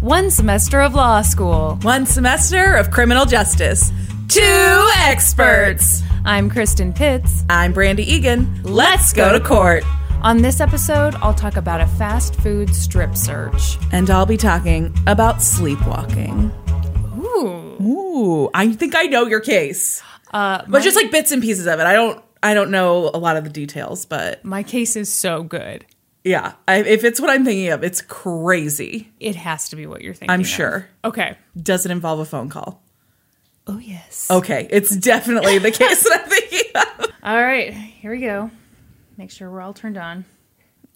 One semester of law school. One semester of criminal justice. Two experts. I'm Kristin Pitts. I'm Brandi Egan. Let's go to court. On this episode, I'll talk about a fast food strip search. And I'll be talking about sleepwalking. Ooh. Ooh, I think I know your case. Uh, But just like bits and pieces of it. I don't I don't know a lot of the details, but my case is so good. Yeah, I, if it's what I'm thinking of, it's crazy. It has to be what you're thinking. I'm of. sure. Okay. Does it involve a phone call? Oh, yes. Okay, it's definitely the case that I'm thinking of. All right. Here we go. Make sure we're all turned on.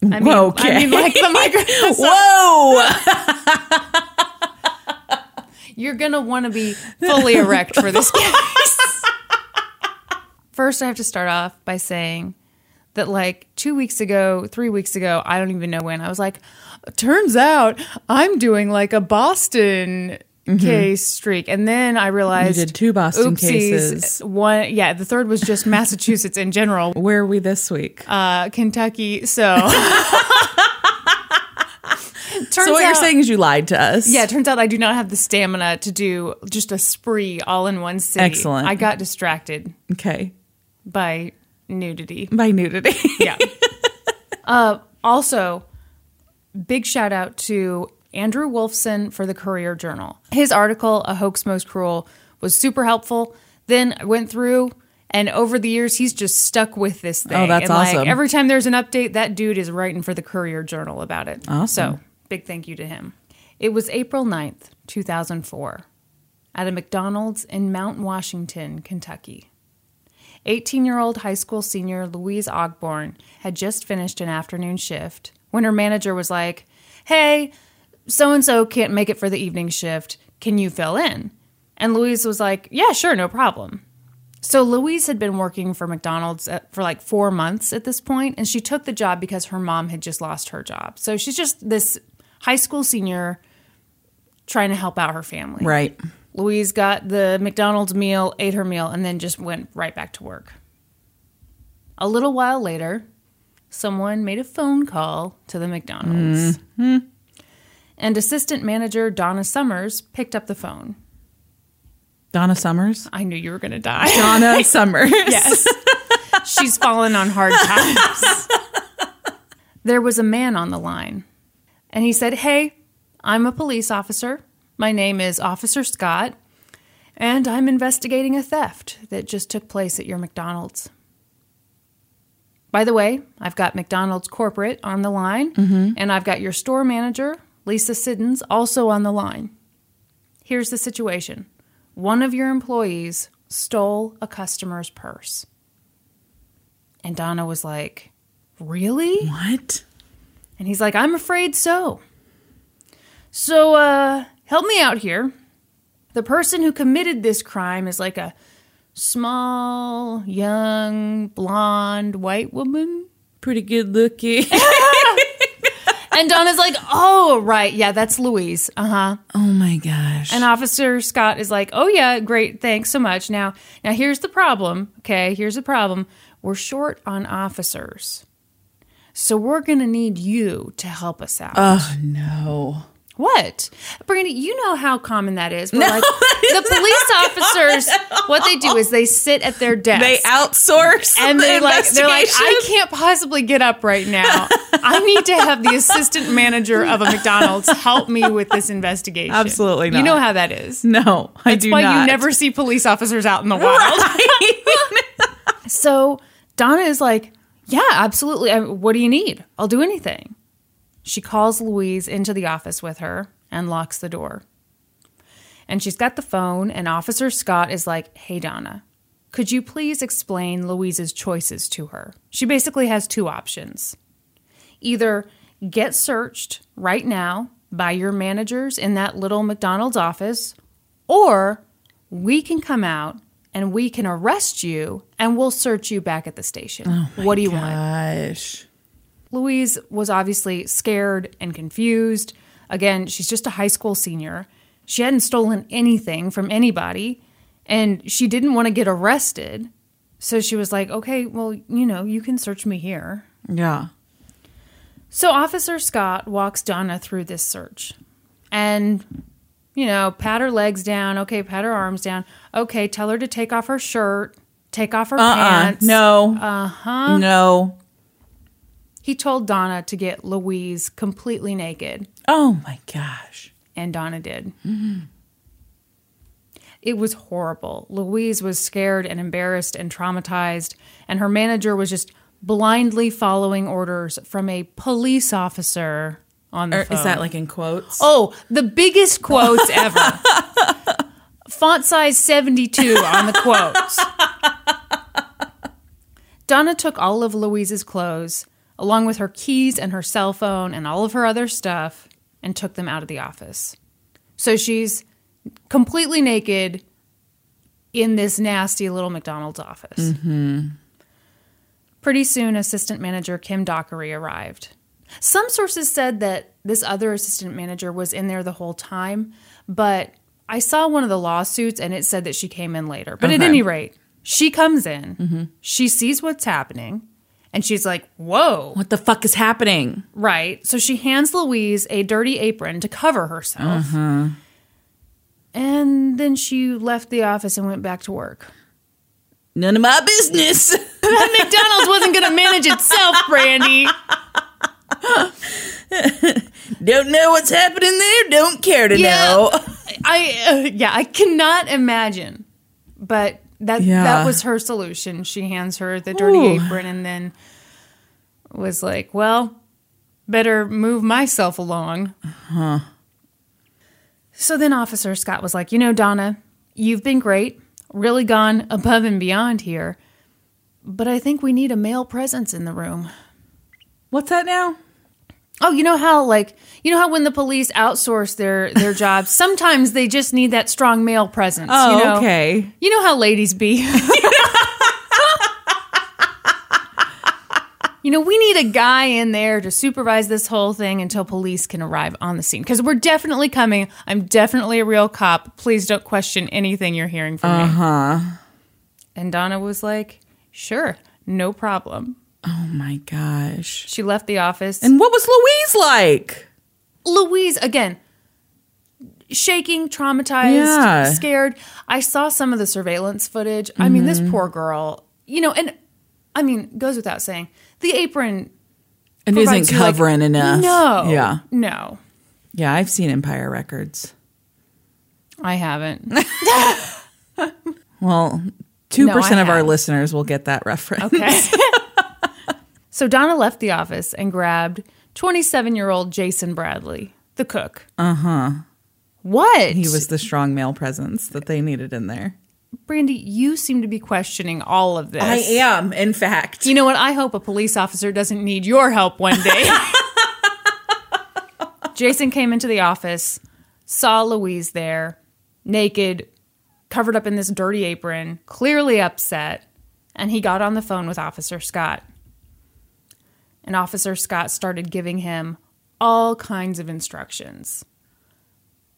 I mean, Okay. I mean, like the microphone. Whoa! You're going to want to be fully erect for this case. First, I have to start off by saying that, like, two weeks ago, three weeks ago, I don't even know when, I was like, turns out I'm doing like a Boston case streak. And then I realized You did two Boston oopsies, cases. One, yeah, the third was just Massachusetts in general, Where are we this week? uh, Kentucky. So. Turns so what you're saying is you lied to us. yeah, it turns out I do not have the stamina to do just a spree all in one city. Excellent. I got distracted Okay. by nudity. By nudity. Yeah. uh, also, big shout out to Andrew Wolfson for the Courier Journal. His article, A Hoax Most Cruel, was super helpful. Then I went through, and over the years, he's just stuck with this thing. Oh, that's and like awesome. every time there's an update, that dude is writing for the Courier Journal about it. Awesome. So, big thank you to him. It was April 9th, 2004, at a McDonald's in Mount Washington, Kentucky. 18 year old high school senior Louise Ogborn had just finished an afternoon shift when her manager was like, Hey, so and so can't make it for the evening shift. Can you fill in? And Louise was like, Yeah, sure, no problem. So Louise had been working for McDonald's for like four months at this point, and she took the job because her mom had just lost her job. So she's just this high school senior trying to help out her family. right. Louise got the McDonald's meal, ate her meal, and then just went right back to work. A little while later, someone made a phone call to the McDonald's. Mm-hmm. And assistant manager Donna Summers picked up the phone. Donna Summers. I knew you were going to die. Donna Summers. yes. She's fallen on hard times. there was a man on the line, and he said, Hey, I'm a police officer. My name is Officer Scott, and I'm investigating a theft that just took place at your McDonald's. By the way, I've got McDonald's corporate on the line, and I've got your store manager, Lisa Siddons, also on the line. Here's the situation one of your employees stole a customer's purse. And Donna was like, Really? What? And he's like, I'm afraid so. So, uh, help me out here. The person who committed this crime is like a small, young, blonde, white woman. Pretty good looking. And Donna's like, Oh, right. Yeah, that's Louise. Uh huh. oh my gosh. And Officer Scott is like, "Oh yeah, great, thanks so much." Now, now here's the problem. Okay, here's the problem. We're short on officers, so we're gonna need you to help us out. oh no. What, Brandi? You know how common that is. Where, like, the police officers, what they do is they sit at their desk. They outsource and the they like they're like I can't possibly get up right now. I need to have the assistant manager of a McDonald's help me with this investigation. Absolutely not. You know how that is. No, I That's do why not. you never see police officers out in the wild. so Donna is like, "Yeah, absolutely. What do you need? I'll do anything." She calls Louise into the office with her and locks the door. And she's got the phone, and Officer Scott is like, Hey, Donna, could you please explain Louise's choices to her? She basically has two options either get searched right now, by your managers in that little McDonald's office, or we can come out and we can arrest you and we'll search you back at the station. Oh what do you want? Louise was obviously scared and confused. Again, she's just a high school senior. She hadn't stolen anything from anybody and she didn't want to get arrested. So she was like, okay, well, you know, you can search me here. Yeah. So Officer Scott walks Donna through this search and, you know, pat her legs down. Okay, pat her arms down. Okay, tell her to take off her shirt, take off her Uh-uh. pants. No. Uh huh. No. He told Donna to get Louise completely naked, Oh my gosh. and Donna did. It was horrible. Louise was scared and embarrassed and traumatized, and her manager was just blindly following orders from a police officer on the Or phone. is that like in quotes? Oh, the biggest quotes ever. Font size 72 on the quotes. Donna took all of Louise's clothes, along with her keys and her cell phone and all of her other stuff, and took them out of the office. So she's completely naked in this nasty little McDonald's office. Pretty soon, assistant manager Kim Dockery arrived. Some sources said that this other assistant manager was in there the whole time, but I saw one of the lawsuits and it said that she came in later. But at any rate, she comes in, she sees what's happening, and she's like, Whoa, What the fuck is happening? right. So she hands Louise a dirty apron to cover herself. And then she left the office and went back to work. None of my business. That McDonald's wasn't going to manage itself, Brandi. Don't know what's happening there. Don't care to Yeah. know. I uh, yeah, I cannot imagine. But that Yeah. that was her solution. She hands her the dirty Ooh. apron and then was like, "Well, better move myself along." Uh-huh. So then Officer Scott was like, "You know, Donna, you've been great. Really gone above and beyond here. But I think we need a male presence in the room." What's that now? Oh, you know how like you know how when the police outsource their their jobs, sometimes they just need that strong male presence. Oh, you know? okay. You know how ladies be. you know, we need a guy in there to supervise this whole thing until police can arrive on the scene because we're definitely coming. I'm definitely a real cop. Please don't question anything you're hearing from me. Uh huh. And Donna was like, "Sure, no problem." Oh my gosh. She left the office. And what was Louise like? Louise again shaking, traumatized, Yeah. scared. I saw some of the surveillance footage. I mean, Mm-hmm. this poor girl, you know, and I mean, goes without saying, the apron It isn't you, like- covering enough. No. Yeah. No. Yeah, I've seen Empire Records. I haven't. Well, 2% No, I of our listeners will get that reference. Okay. so Donna left the office and grabbed 27 year old Jason Bradley, the cook. Uh huh. What? He was the strong male presence that they needed in there. Brandi, you seem to be questioning all of this. I am, in fact. You know what? I hope a police officer doesn't need your help one day. Jason came into the office, saw Louise there, naked, covered up in this dirty apron, clearly upset, and he got on the phone with Officer Scott. And Officer Scott started giving him all kinds of instructions.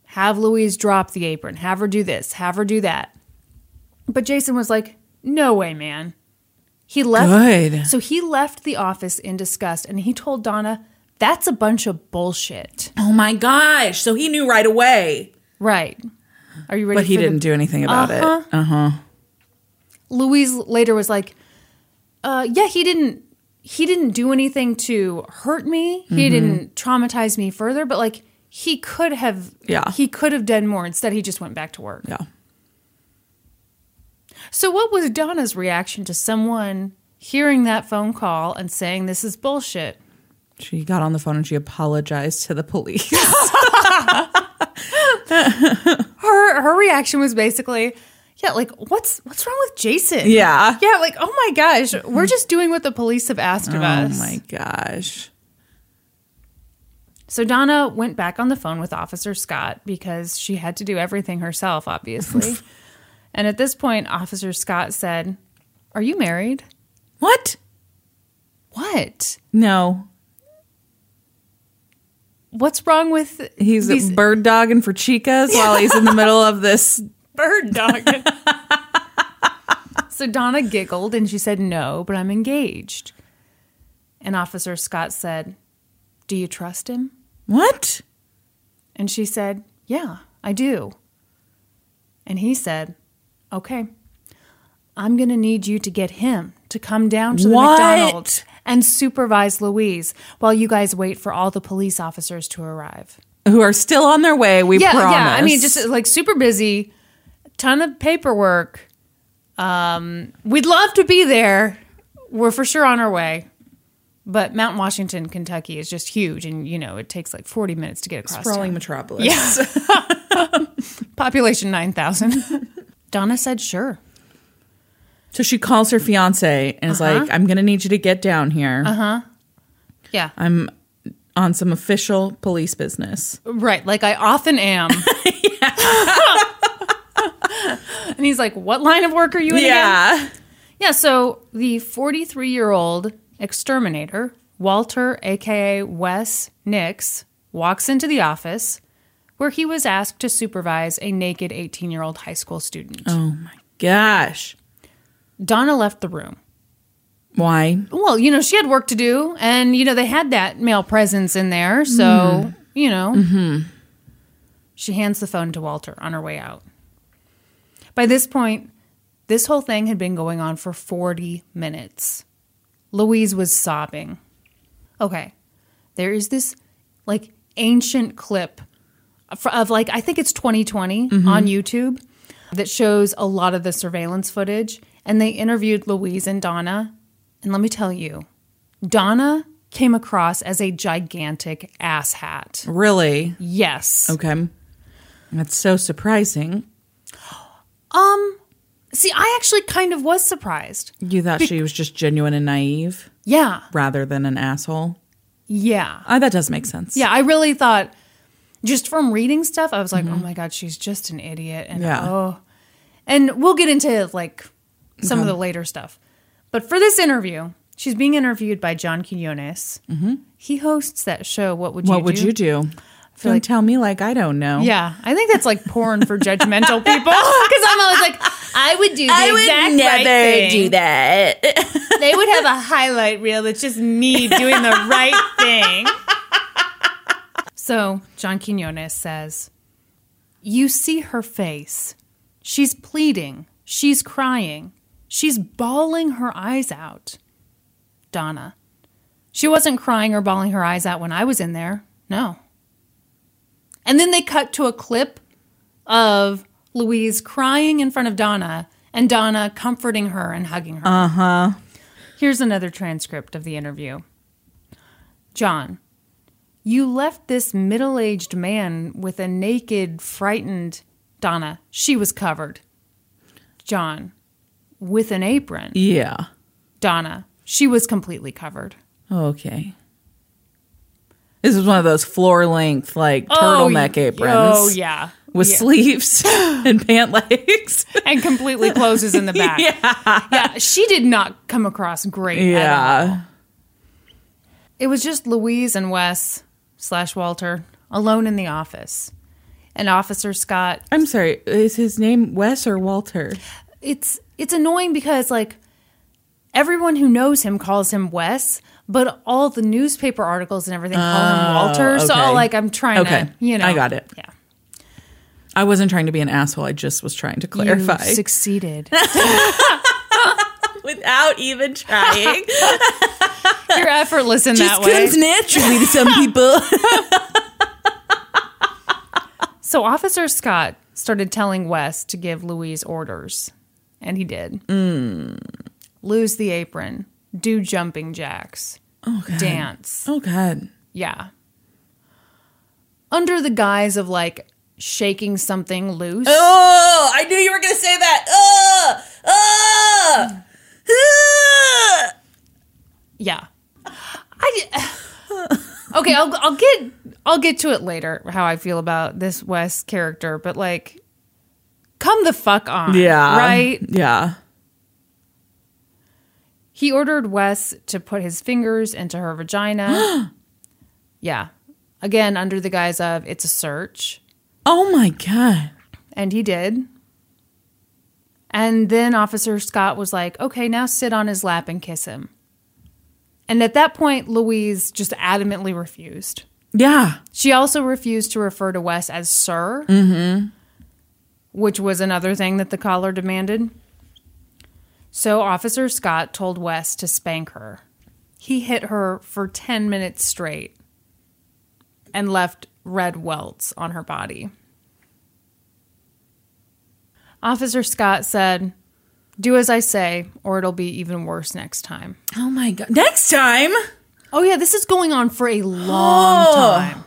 Have Louise drop the apron, have her do this, have her do that. But Jason was like, no way, man. He left. Good. So he left the office in disgust and he told Donna, that's a bunch of bullshit. Oh my gosh. So he knew right away. Right. Are you ready But he didn't do anything about Uh-huh. it. Uh huh. Louise later was like, uh, yeah, he didn't he didn't do anything to hurt me. Mm-hmm. He didn't traumatize me further, but like he could have Yeah. he could have done more. Instead he just went back to work. Yeah. So what was Donna's reaction to someone hearing that phone call and saying this is bullshit? She got on the phone and she apologized to the police. her her reaction was basically, yeah, like what's what's wrong with Jason? yeah. Yeah, like oh my gosh, we're just doing what the police have asked of oh us. Oh my gosh. So Donna went back on the phone with Officer Scott because she had to do everything herself, obviously. and at this point, Officer Scott said, Are you married? What? What? No. What's wrong with He's these bird dogging for chicas while he's in the middle of this. Bird dog? so Donna giggled and she said, No, but I'm engaged. And Officer Scott said, Do you trust him? What? And she said, Yeah, I do. And he said, Okay, I'm going to need you to get him to come down to the What? McDonald's and supervise Louise while you guys wait for all the police officers to arrive. Who are still on their way, we yeah, promise. yeah. I mean, just like super busy, ton of paperwork. Um, we'd love to be there. We're for sure on our way. But Mount Washington, Kentucky is just huge. And, you know, it takes like 40 minutes to get across. sprawling town. metropolis. Yeah. Population 9,000. Donna said, sure. So she calls her fiance and is Uh-huh. like, I'm going to need you to get down here. Uh huh. Yeah. I'm on some official police business. Right. Like I often am. and he's like, what line of work are you in again? Yeah. Yeah, so the 43 year old exterminator, Walter, aka Wes Nix, walks into the office where he was asked to supervise a naked 18 year old high school student. Oh my gosh. Donna left the room. Why? Well, you know, she had work to do, and, you know, they had that male presence in there, so, mm-hmm. you know. Mm-hmm. She hands the phone to Walter on her way out. By this point, this whole thing had been going on for 40 minutes. Louise was sobbing. Okay, there is this like ancient clip of, of like, I think it's 2020 mm-hmm. on YouTube that shows a lot of the surveillance footage. And they interviewed Louise and Donna. And let me tell you, Donna came across as a gigantic asshat. Really? Yes. Okay. That's so surprising. Um, see, I actually kind of was surprised. You thought she was just genuine and naive Yeah. rather than an asshole. Yeah. Uh, that does make sense. Yeah, I really thought just from reading stuff, I was like, oh my God, she's just an idiot. And Yeah. oh. And we'll get into like some of the later stuff. But for this interview, she's being interviewed by John Quinones. He hosts that show, What Would You What Do? would you do? Don't like- tell me like I don't know. Yeah, I think that's like porn for judgmental people. Because I'm always like, I would do the exact right thing. do that. They would have a highlight reel that's just me doing the right thing. So John Quinones says, You see her face. She's pleading. She's crying. She's bawling her eyes out. Donna. She wasn't crying or bawling her eyes out when I was in there. No. And then they cut to a clip of Louise crying in front of Donna and Donna comforting her and hugging her. Uh huh. Here's another transcript of the interview. John, you left this middle aged man with a naked, frightened Donna. She was covered. John, with an apron. yeah. Donna, she was completely covered. Okay. This is one of those floor length, like oh, turtleneck aprons. Oh, yeah. With Yeah. sleeves and pant legs. and completely closes in the back. yeah. Yeah, she did not come across great yeah. It was just Louise and Wes slash Walter alone in the office. And Officer Scott, I'm sorry. Is his name Wes or Walter? it's it's annoying because like everyone who knows him calls him Wes, but all the newspaper articles and everything call him Walter. So Oh, like I'm trying Okay. to, you know, I got it. Yeah, I wasn't trying to be an asshole. I just was trying to clarify. you succeeded. Without even trying. You're effortless in that way. comes naturally to some people. So Officer Scott started telling Wes to give Louise orders, and he did. Mm. Lose the apron, do jumping jacks, oh, Okay. dance. oh, God. Yeah. Under the guise of like shaking something loose. Oh, I knew you were going to say that. Oh, oh, Yeah. I Okay, I'll I'll get I'll get to it later how I feel about this Wes character, but like, come the fuck on. Yeah. Right? Yeah. He ordered Wes to put his fingers into her vagina. yeah. Again, under the guise of it's a search. Oh my God. And he did. And then Officer Scott was like, okay, now sit on his lap and kiss him. And at that point, Louise just adamantly refused. Yeah. She also refused to refer to Wes as Sir, mm-hmm. which was another thing that the caller demanded. So Officer Scott told Wes to spank her. He hit her for 10 minutes straight and left red welts on her body. Officer Scott said, Do as I say, or it'll be even worse next time. Oh my God. Next time. Oh, yeah, this is going on for a long Oh. time.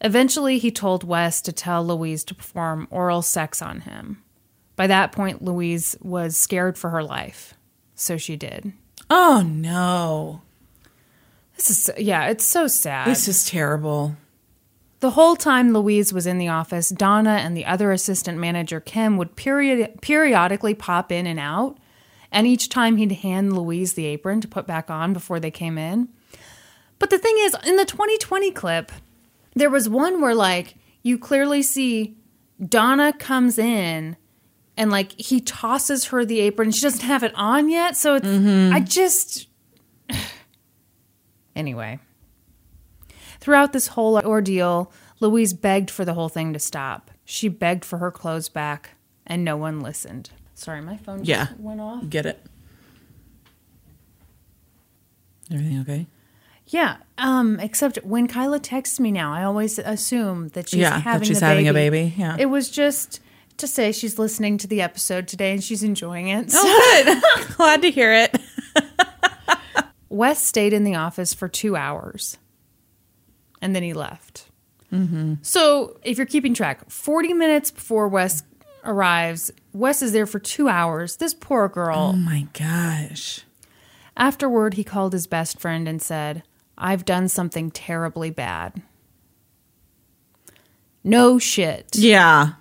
Eventually, he told Wes to tell Louise to perform oral sex on him. By that point, Louise was scared for her life, so she did. Oh no. This is, yeah, it's so sad. This is terrible. The whole time Louise was in the office, Donna and the other assistant manager, Kim, would period- periodically pop in and out. And each time he'd hand Louise the apron to put back on before they came in. But the thing is, in the 2020 clip, there was one where, like, you clearly see Donna comes in and, like, he tosses her the apron. She doesn't have it on yet. So it's, mm-hmm. I just. anyway. Throughout this whole ordeal, Louise begged for the whole thing to stop. She begged for her clothes back, and no one listened. Sorry, my phone just Yeah. went off. Get it? Everything okay? Yeah, um, except when Kyla texts me now, I always assume that she's Yeah, that having she's a having baby. a baby, yeah. it was just to say she's listening to the episode today and she's enjoying it. So Good. Glad to hear it. Wes stayed in the office for two hours, and then he left. Mm-hmm. So if you're keeping track, 40 minutes before Wes arrives, Wes is there for two hours. This poor girl. Oh my gosh. Afterward, he called his best friend and said, I've done something terribly bad. No shit. Yeah.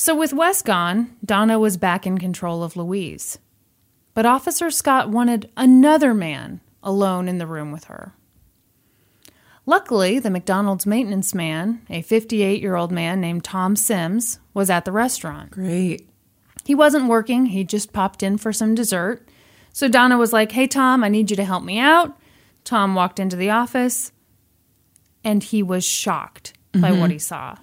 So, with Wes gone, Donna was back in control of Louise. But Officer Scott wanted another man alone in the room with her. Luckily, the McDonald's maintenance man, a 58 year old man named Tom Sims, was at the restaurant. Great. He wasn't working, he just popped in for some dessert. So Donna was like, Hey, Tom, I need you to help me out. Tom walked into the office and he was shocked by what mm-hmm. he saw.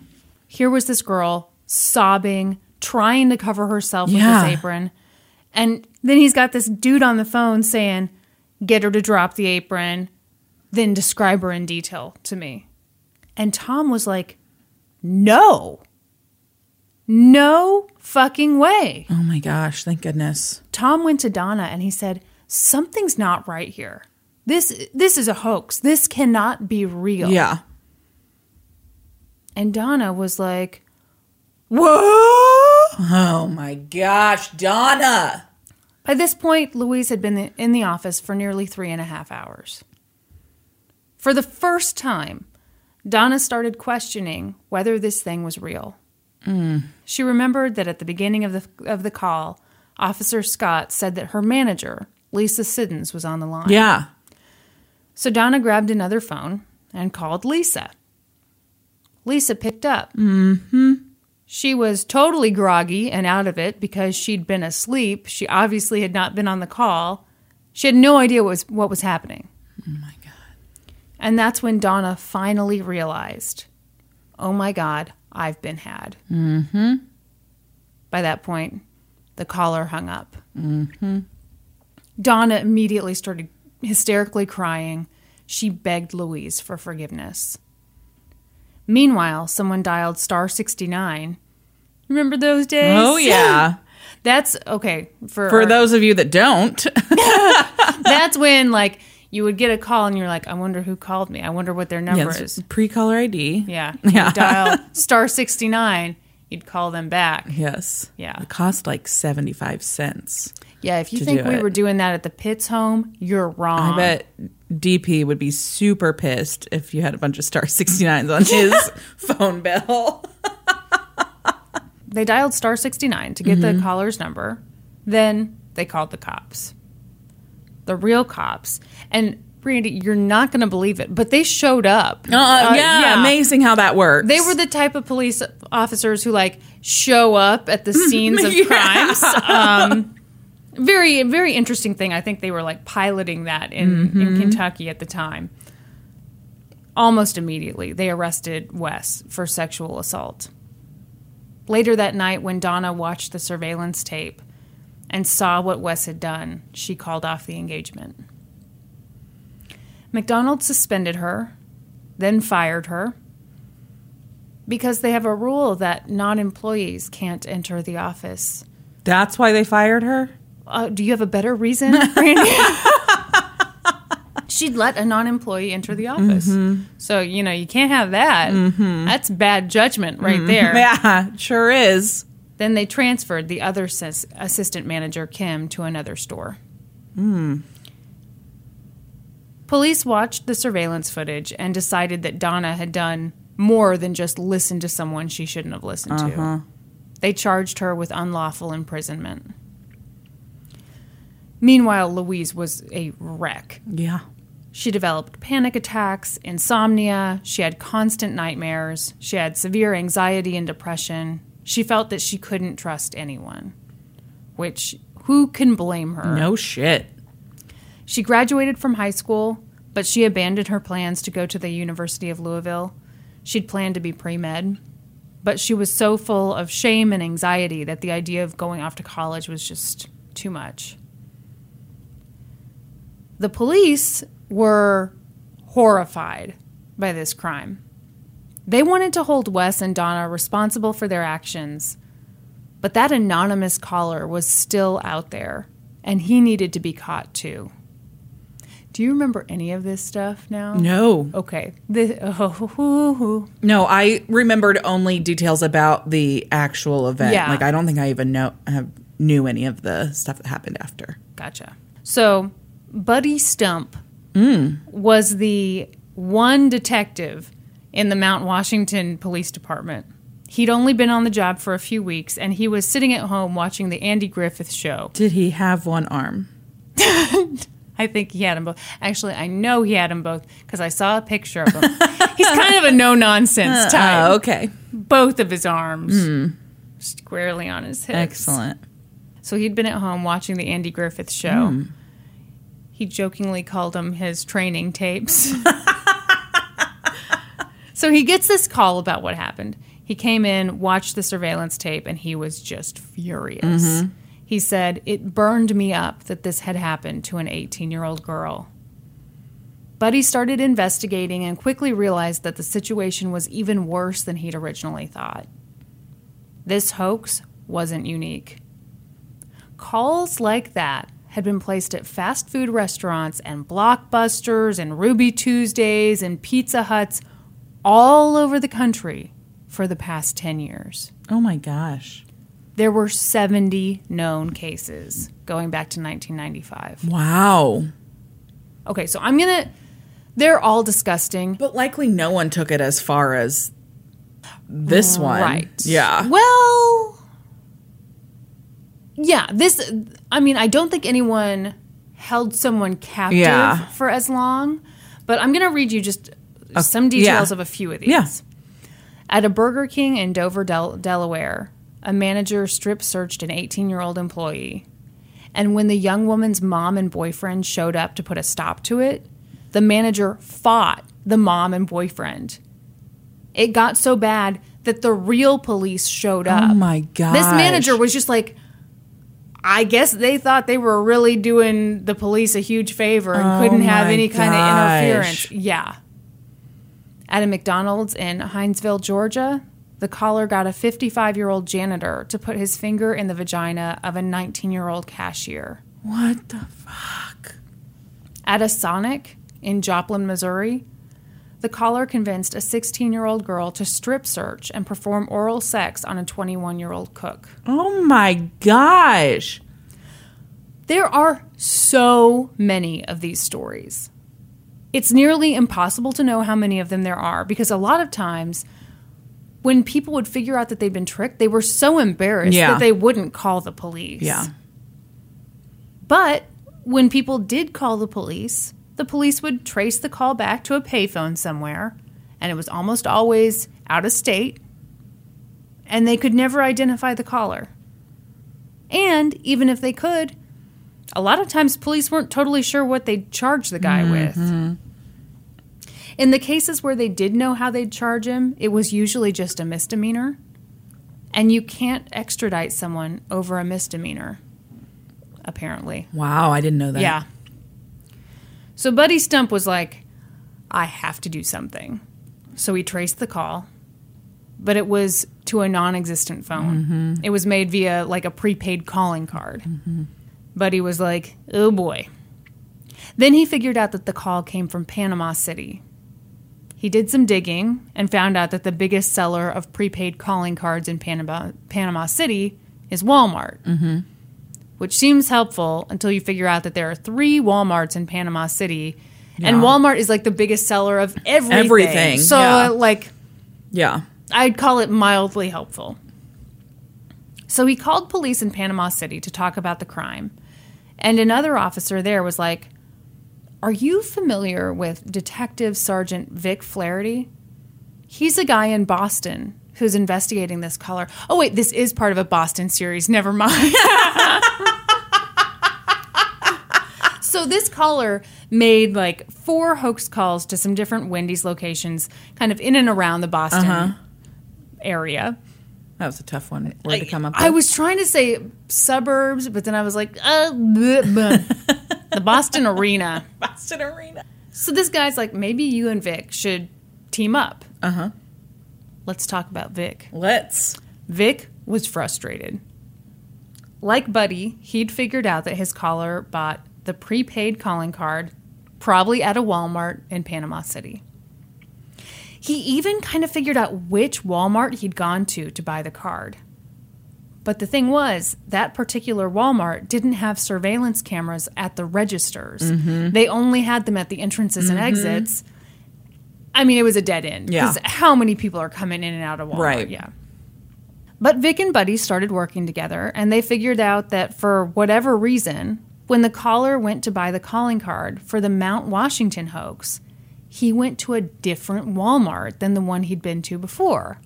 Here was this girl sobbing, trying to cover herself with Yeah. this apron. And then he's got this dude on the phone saying, Get her to drop the apron, then describe her in detail to me. And Tom was like, No. No fucking way. Oh my gosh. Thank goodness. Tom went to Donna and he said, "Something's not right here. This this is a hoax. This cannot be real." Yeah. And Donna was like, Whoa. Oh my gosh. Donna. by this point, Louise had been in the office for nearly three and a half hours. For the first time, Donna started questioning whether this thing was real. She remembered that at the beginning of the of the call, Officer Scott said that her manager, Lisa Siddons, was on the line. Yeah. So Donna grabbed another phone and called Lisa. Lisa picked up. Mm-hmm. She was totally groggy and out of it because she'd been asleep. She obviously had not been on the call. She had no idea what was what was happening. Oh my God. And that's when Donna finally realized, "Oh my God, I've been had." Mm-hmm. By that point, the caller hung up. Mm-hmm. Donna immediately started hysterically crying. She begged Louise for forgiveness. Meanwhile, someone dialed star 69. Remember those days? Oh yeah. That's okay. For, For our- those of you that don't, that's when like you would get a call and you're like, I wonder who called me. I wonder what their number yes, is. pre-caller ID. Yeah. Yeah. Dial star 69, you'd call them back. Yes. Yeah. It cost like 75 cents. Yeah, if you think we it. were doing that at the Pitts home, you're wrong. I bet DP would be super pissed if you had a bunch of star 69s on his phone bill. They dialed star 69 to get the caller's number. Then they called the cops. The real cops. And Brandi, you're not going to believe it, but they showed up. Uh, Uh, yeah, amazing how that works. They were the type of police officers who like show up at the scenes of Yeah. crimes. Um, very, very interesting thing. I think they were like piloting that in, Mm-hmm. in Kentucky at the time. Almost immediately, they arrested Wes for sexual assault. Later that night, when Donna watched the surveillance tape and saw what Wes had done, she called off the engagement. McDonald suspended her, then fired her because they have a rule that non employees can't enter the office. That's why they fired her? Uh, do you have a better reason, Brandi? She'd let a non employee enter the office. Mm-hmm. So, you know, you can't have that. Mm-hmm. That's bad judgment right mm-hmm. there. Yeah, sure is. Then they transferred the other sis- assistant manager, Kim, to another store. Hmm. Police watched the surveillance footage and decided that Donna had done more than just listen to someone she shouldn't have listened to. Uh-huh. They charged her with unlawful imprisonment. Meanwhile, Louise was a wreck. Yeah. She developed panic attacks, insomnia, she had constant nightmares, she had severe anxiety and depression. She felt that she couldn't trust anyone, which who can blame her? No shit. She graduated from high school, but she abandoned her plans to go to the University of Louisville. She'd planned to be pre med, but she was so full of shame and anxiety that the idea of going off to college was just too much. The police were horrified by this crime. They wanted to hold Wes and Donna responsible for their actions, but that anonymous caller was still out there, and he needed to be caught too. Do you remember any of this stuff now? No. Okay. The, oh, No, I remembered only details about the actual event. Yeah. Like I don't think I even know have, knew any of the stuff that happened after. Gotcha. So, Buddy Stump was the one detective in the Mount Washington Police Department. He'd only been on the job for a few weeks, and he was sitting at home watching the Andy Griffith show. Did he have one arm? I think he had them both. Actually, I know he had them both because I saw a picture of him. He's kind of a no nonsense type. Oh, okay. Both of his arms mm. squarely on his hips. Excellent. So he'd been at home watching the Andy Griffith show. He jokingly called them his training tapes. so he gets this call about what happened. He came in, watched the surveillance tape, and he was just furious. Mm-hmm. He said, It burned me up that this had happened to an 18 year old girl. Buddy started investigating and quickly realized that the situation was even worse than he'd originally thought. This hoax wasn't unique. Calls like that had been placed at fast food restaurants and blockbusters and Ruby Tuesdays and Pizza Huts all over the country for the past 10 years. Oh my gosh. There were 70 known cases going back to 1995. Wow. Okay, so I'm going to. They're all disgusting. But likely no one took it as far as this one. Right. Yeah. Well, yeah, this, I mean, I don't think anyone held someone captive Yeah. for as long, but I'm going to read you just some details yeah. of a few of these. Yeah. At a Burger King in Dover, Del- Delaware, a manager strip searched an 18 year old employee. And when the young woman's mom and boyfriend showed up to put a stop to it, the manager fought the mom and boyfriend. It got so bad that the real police showed up. Oh my God. This manager was just like, I guess they thought they were really doing the police a huge favor and Oh couldn't have any kind of interference. Yeah. At a McDonald's in Hinesville, Georgia, the caller got a 55 year old janitor to put his finger in the vagina of a 19 year old cashier. What the fuck? At a Sonic in Joplin, Missouri, the caller convinced a 16 year old girl to strip search and perform oral sex on a 21 year old cook. Oh my gosh. There are so many of these stories. It's nearly impossible to know how many of them there are because a lot of times when people would figure out that they'd been tricked, they were so embarrassed Yeah. that they wouldn't call the police. Yeah. But when people did call the police, the police would trace the call back to a payphone somewhere, and it was almost always out of state, and they could never identify the caller. And even if they could, a lot of times police weren't totally sure what they'd charge the guy with. Mm-hmm. In the cases where they did know how they'd charge him, it was usually just a misdemeanor. And you can't extradite someone over a misdemeanor, apparently. Wow, I didn't know that. Yeah. So Buddy Stump was like, I have to do something. So he traced the call, but it was to a non existent phone. Mm-hmm. It was made via like a prepaid calling card. Mm-hmm. Buddy was like, oh boy. Then he figured out that the call came from Panama City. He did some digging and found out that the biggest seller of prepaid calling cards in Panama, Panama City is Walmart mm-hmm. Which seems helpful until you figure out that there are three Walmarts in Panama City. And Walmart is like the biggest seller of everything. Everything, So, yeah. like, Yeah. I'd call it mildly helpful. So he called police in Panama City to talk about the crime. And another officer there was like, Are you familiar with Detective Sergeant Vic Flaherty? He's a guy in Boston who's investigating this caller. Oh, wait, this is part of a Boston series. Never mind. so this caller made like four hoax calls to some different Wendy's locations, kind of in and around the Boston area. That was a tough one word to come up I was trying to say suburbs, but then I was like, uh, bleh, bleh. the Boston Arena. Boston Arena. So this guy's like, maybe you and Vic should team up. Uh huh. Let's talk about Vic. Let's. Vic was frustrated. Like Buddy, he'd figured out that his caller bought the prepaid calling card, probably at a Walmart in Panama City. He even kind of figured out which Walmart he'd gone to to buy the card. But the thing was, that particular Walmart didn't have surveillance cameras at the registers. Mm-hmm. They only had them at the entrances and mm-hmm. exits. I mean, it was a dead end. Yeah. Because how many people are coming in and out of Walmart? Right. Yeah. But Vic and Buddy started working together, and they figured out that for whatever reason, when the caller went to buy the calling card for the Mount Washington hoax, he went to a different Walmart than the one he'd been to before.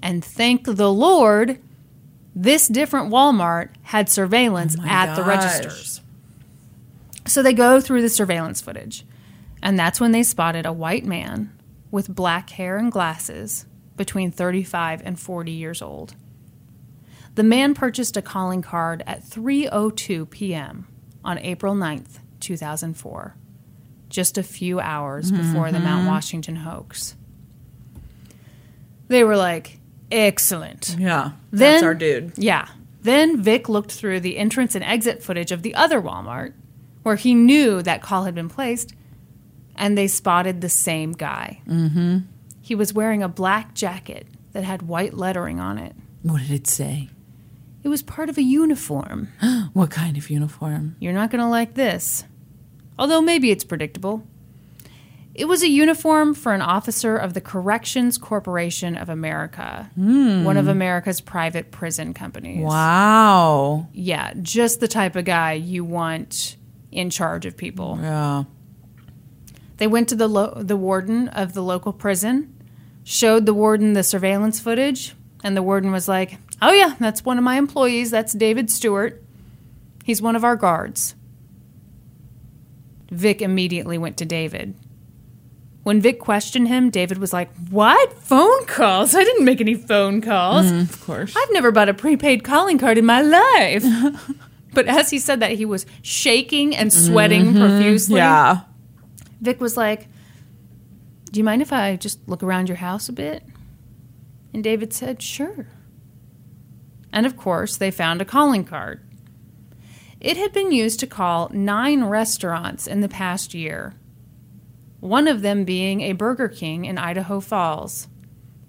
And thank the Lord, this different Walmart had surveillance Oh at the registers. So they go through the surveillance footage, and that's when they spotted a white man with black hair and glasses between 35 and 40 years old. The man purchased a calling card at 3:02 p.m. on April 9th, 2004, just a few hours mm-hmm, before the Mount mm-hmm. Washington hoax. They were like, "Excellent." Yeah. Then, That's our dude. Yeah. Then Vic looked through the entrance and exit footage of the other Walmart, where he knew that call had been placed, and they spotted the same guy. Mm-hmm. He was wearing a black jacket that had white lettering on it. What did it say? It was part of a uniform. What kind of uniform? You're not going to like this. Although maybe it's predictable. It was a uniform for an officer of the Corrections Corporation of America, one of America's private prison companies. Wow. Yeah, just the type of guy you want in charge of people. Yeah. They went to the lo- the warden of the local prison, showed the warden the surveillance footage, and the warden was like, "Oh yeah, that's one of my employees. That's David Stewart. He's one of our guards." Vic immediately went to David. When Vic questioned him, David was like, "What? Phone calls? I didn't make any phone calls. Mm-hmm, of course. I've never bought a prepaid calling card in my life." but as he said that, he was shaking and sweating mm-hmm, profusely. Yeah. Vic was like, Do you mind if I just look around your house a bit? And David said, Sure. And of course, they found a calling card. It had been used to call nine restaurants in the past year, one of them being a Burger King in Idaho Falls,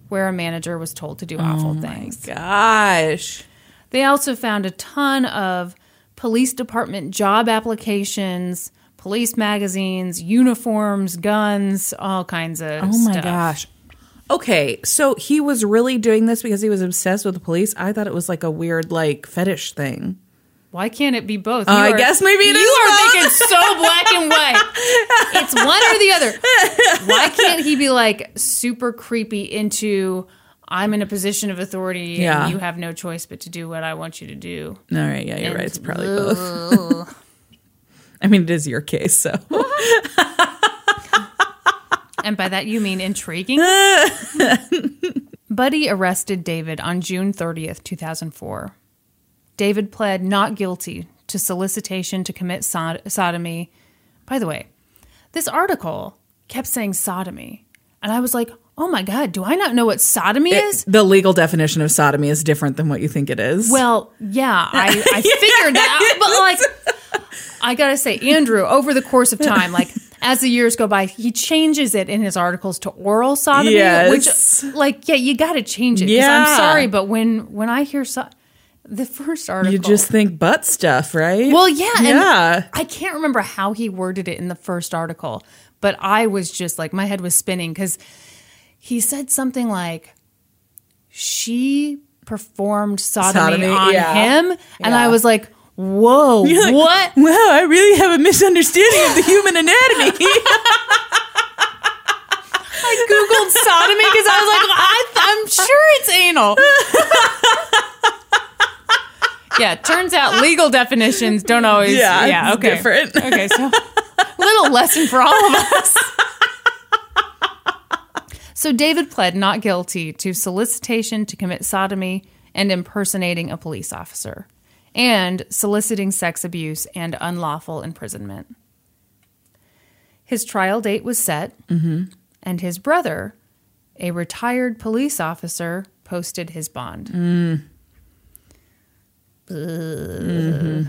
where a manager was told to do oh awful things. Gosh. They also found a ton of police department job applications, police magazines, uniforms, guns, all kinds of Oh my stuff. gosh. Okay, so he was really doing this because he was obsessed with the police. I thought it was like a weird like fetish thing. Why can't it be both? Uh, I guess maybe it you are both. thinking so black and white. It's one or the other. Why can't he be like super creepy into I'm in a position of authority Yeah. and you have no choice but to do what I want you to do? All right, yeah, you're right. It's And- probably both. I mean, it is your case, so And by that you mean intriguing? Buddy arrested David on June 30th, 2004. David pled not guilty to solicitation to commit sod- sodomy. By the way, this article kept saying sodomy. And I was like, oh my God, do I not know what sodomy is? the legal definition of sodomy is different than what you think it is. Well, yeah, I, I figured that out. But like, I gotta say, Andrew, over the course of time, like as the years go by, he changes it in his articles to oral sodomy, Yes. which, like, yeah, you gotta change it. Yeah, I'm sorry, but when when I hear so- the first article, you just think butt stuff, right? well, yeah, and yeah. I can't remember how he worded it in the first article, but I was just like, my head was spinning because he said something like, she performed sodomy, Sodomy, on yeah. him. And I was like, whoa, like, what? Wow, I really have a misunderstanding of the human anatomy. I Googled sodomy because I was like, I, I'm sure it's anal. yeah, turns out legal definitions don't always. Yeah, Yeah, okay. different. Okay, so little lesson for all of us. So David pled not guilty to solicitation to commit sodomy and impersonating a police officer, and soliciting sex abuse and unlawful imprisonment. His trial date was set, mm-hmm. and his brother, a retired police officer, posted his bond. Ugh.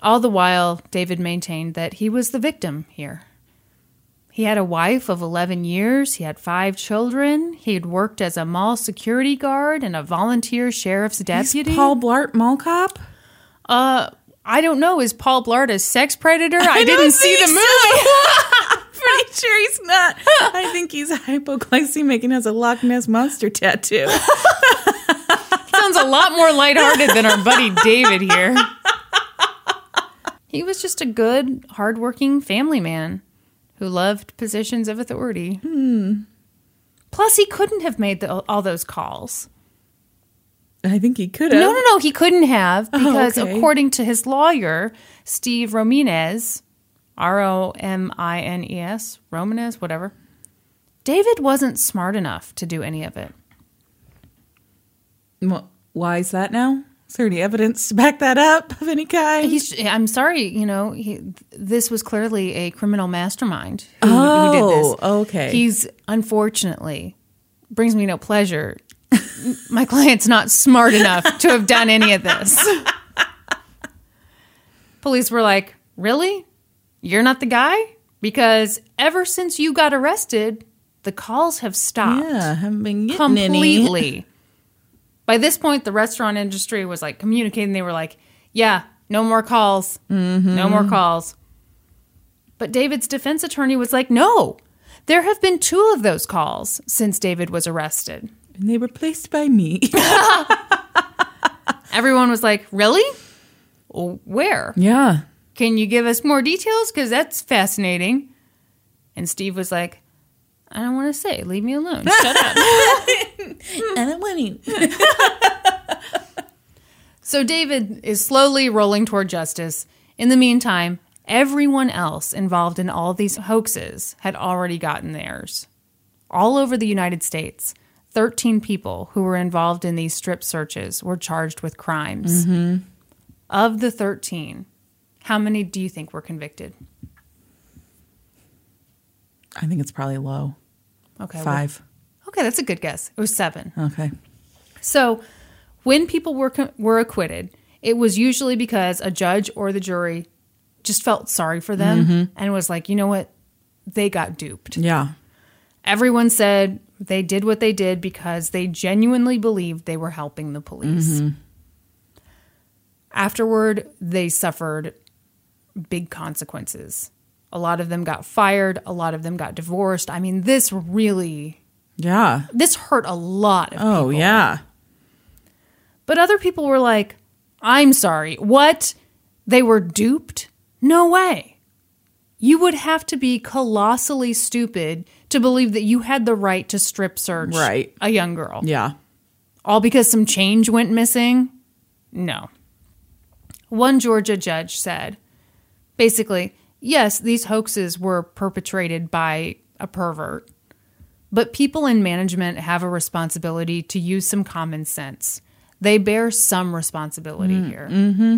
All the while, David maintained that he was the victim here. He had a wife of 11 years. He had five children. He had worked as a mall security guard and a volunteer sheriff's deputy. Paul Blart Mall Cop? uh, I don't know. Is Paul Blart a sex predator? I, don't didn't see the movie. Pretty sure he's not. I think he's hypoglycemic and has a Loch Ness monster tattoo. Sounds a lot more lighthearted than our buddy David here. He was just a good, hardworking family man who loved positions of authority. Hmm. Plus, he couldn't have made the, all those calls. I think he could have. No, no, no, he couldn't have oh, because, okay. according to his lawyer, Steve Romines, R O M I N E S, Romanez, whatever, David wasn't smart enough to do any of it. Well, why is that now? Is there any evidence to back that up of any kind? He's. I'm sorry. You know, he, this was clearly a criminal mastermind who, Oh, who did this. Oh, okay. He's unfortunately brings me no pleasure. My client's not smart enough to have done any of this. Police were like, "Really? You're not the guy?" Because ever since you got arrested, the calls have stopped yeah, haven't been getting any. completely. By this point, the restaurant industry was like communicating. They were like, "Yeah, no more calls, mm-hmm. no more calls." But David's defense attorney was like, "No, there have been two of those calls since David was arrested." And they were placed by me. Everyone was like, "Really? Where? yeah. Can you give us more details? Because that's fascinating." And Steve was like, "I don't want to say. Leave me alone. Shut up." I don't. So David is slowly rolling toward justice. In the meantime, everyone else involved in all these hoaxes had already gotten theirs. All over the United States, 13 people who were involved in these strip searches were charged with crimes. Of the 13, how many do you think were convicted? I think it's probably low. Okay. well- Five. Okay, that's a good guess. It was seven. Okay. So, when people were were acquitted, it was usually because a judge or the jury just felt sorry for them mm-hmm. and was like, you know what, they got duped. Yeah. Everyone said they did what they did because they genuinely believed they were helping the police. Mm-hmm. Afterward, they suffered big consequences. A lot of them got fired, a lot of them got divorced. I mean, this really Yeah. this hurt a lot of Oh, people. yeah. But other people were like, I'm sorry. What? They were duped? No way. You would have to be colossally stupid to believe that you had the right to strip search Right. a young girl. Yeah. All because some change went missing? No. One Georgia judge said basically, yes, these hoaxes were perpetrated by a pervert, but people in management have a responsibility to use some common sense. They bear some responsibility here. Mm-hmm.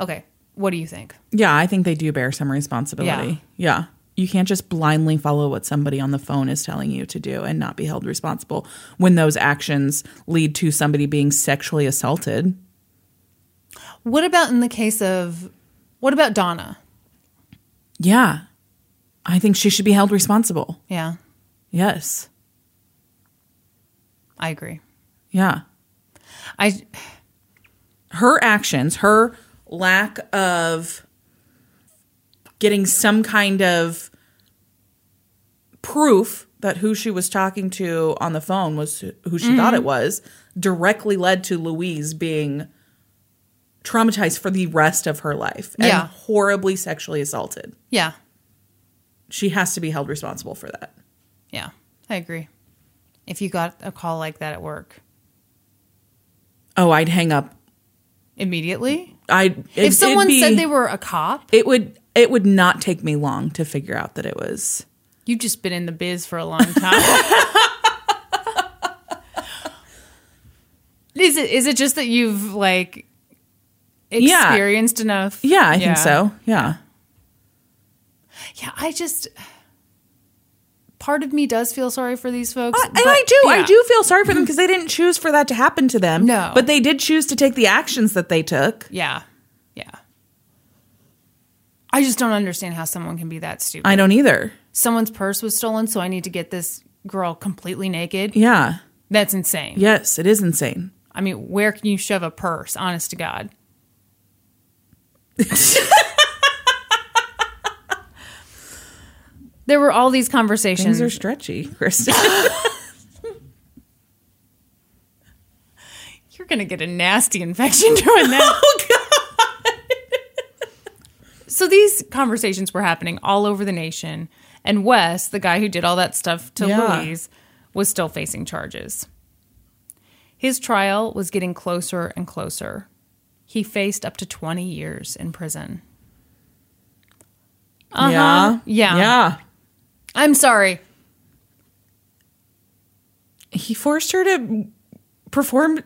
Okay, what do you think? Yeah, I think they do bear some responsibility. Yeah. You can't just blindly follow what somebody on the phone is telling you to do and not be held responsible when those actions lead to somebody being sexually assaulted. What about in the case of what about Donna? Yeah. I think she should be held responsible. Yeah, Yes. I agree. Yeah. I her actions, her lack of getting some kind of proof that who she was talking to on the phone was who she thought mm-hmm. it was, directly led to Louise being traumatized for the rest of her life and Yeah. horribly sexually assaulted. yeah, She has to be held responsible for that. Yeah, I agree. If you got a call like that at work Oh, I'd hang up. immediately, I'd if someone said they were a cop, it would it would not take me long to figure out that it was you've just been in the biz for a long time. is it is it just that you've like Yeah. experienced enough? Yeah, I think so. Yeah. Yeah, I just part of me does feel sorry for these folks. I- and but- I do. I do feel sorry for them because they didn't choose for that to happen to them. No. But they did choose to take the actions that they took. Yeah, yeah. I just don't understand how someone can be that stupid. I don't either. Someone's purse was stolen, so I need to get this girl completely naked. Yeah. That's insane. Yes, it is insane. I mean, where can you shove a purse? Honest to God. there were all these conversations. Things are stretchy, Kristin. You're gonna get a nasty infection doing that. oh God! so these conversations were happening all over the nation, and Wes, the guy who did all that stuff to Yeah. Louise, was still facing charges. His trial was getting closer and closer. He faced up to 20 years in prison. Uh-huh. Yeah. Yeah. Yeah. I'm sorry. He forced her to perform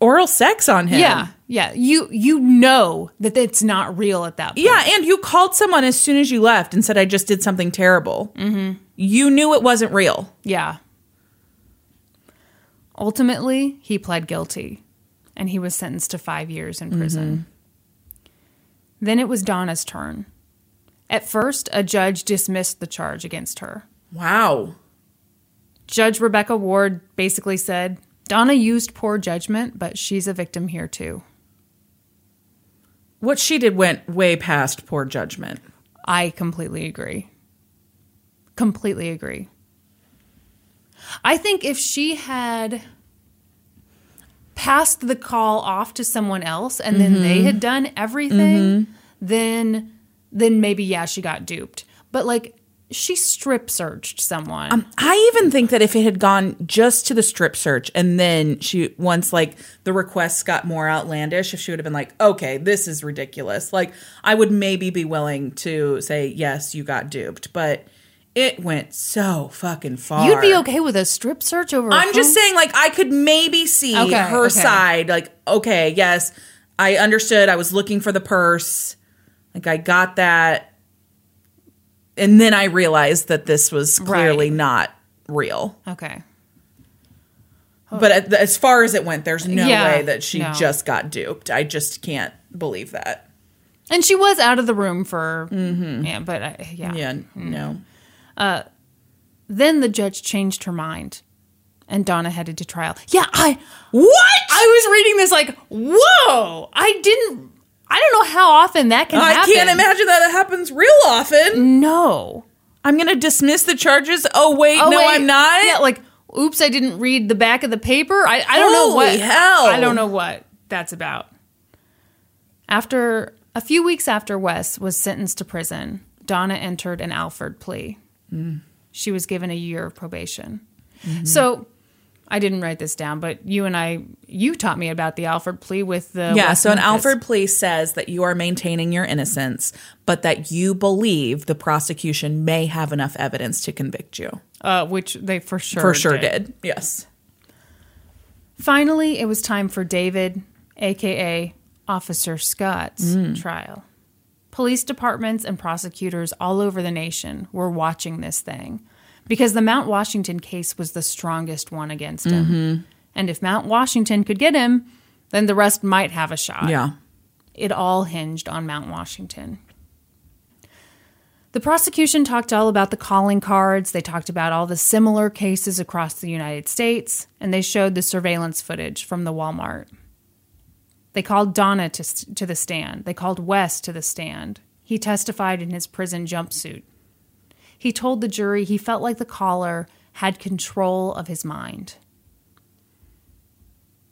oral sex on him. Yeah. Yeah. You you know that it's not real at that point. Yeah, and you called someone as soon as you left and said, I just did something terrible. Mm-hmm. You knew it wasn't real. Yeah. Ultimately, he pled guilty and he was sentenced to five years in prison. Then it was Donna's turn. At first, a judge dismissed the charge against her. Wow. Judge Rebecca Ward basically said, Donna used poor judgment, but she's a victim here too. What she did went way past poor judgment. I completely agree. Completely agree. I think if she had passed the call off to someone else and then they mm-hmm. had done everything, mm-hmm. then then maybe yeah, she got duped. But like she strip searched someone. Um, I even think that if it had gone just to the strip search and then she once like the requests got more outlandish, if she would have been like, okay, this is ridiculous, like I would maybe be willing to say, yes, you got duped. But it went so fucking far. You'd be okay with a strip search over I'm just saying, like, I could maybe see Okay, her okay. side. Like, okay, yes, I understood. I was looking for the purse. Like, I got that. And then I realized that this was clearly Right. not real. Okay. But as far as it went, there's no Yeah, way that she no. just got duped. I just can't believe that. And she was out of the room for yeah, but I, yeah. Yeah, no. Uh, Then the judge changed her mind and Donna headed to trial. Yeah, I What? I was reading this like, whoa! I didn't I don't know how often that can happen. I happen. can't imagine that it happens real often. No. I'm going to dismiss the charges. Oh, wait, Oh, no, wait. I'm not. Yeah, like, oops, I didn't read the back of the paper. I, I don't know Holy what. hell. I don't know what that's about. After a few weeks after Wes was sentenced to prison, Donna entered an Alford plea. Mm. She was given a year of probation. So I didn't write this down, but you and I, you taught me about the Alford plea with the. yeah, Wes so an Memphis. Alford plea says that you are maintaining your innocence, but that you believe the prosecution may have enough evidence to convict you. uh, which they for sure For sure did. Yes. Finally, it was time for David, aka Officer Scott's trial. Police departments and prosecutors all over the nation were watching this thing because the Mount Washington case was the strongest one against him. Mm-hmm. And if Mount Washington could get him, then the rest might have a shot. Yeah. It all hinged on Mount Washington. The prosecution talked all about the calling cards. They talked about all the similar cases across the United States, and they showed the surveillance footage from the Walmart. They called Donna to, to the stand. They called Wes to the stand. He testified in his prison jumpsuit. He told the jury he felt like the caller had control of his mind.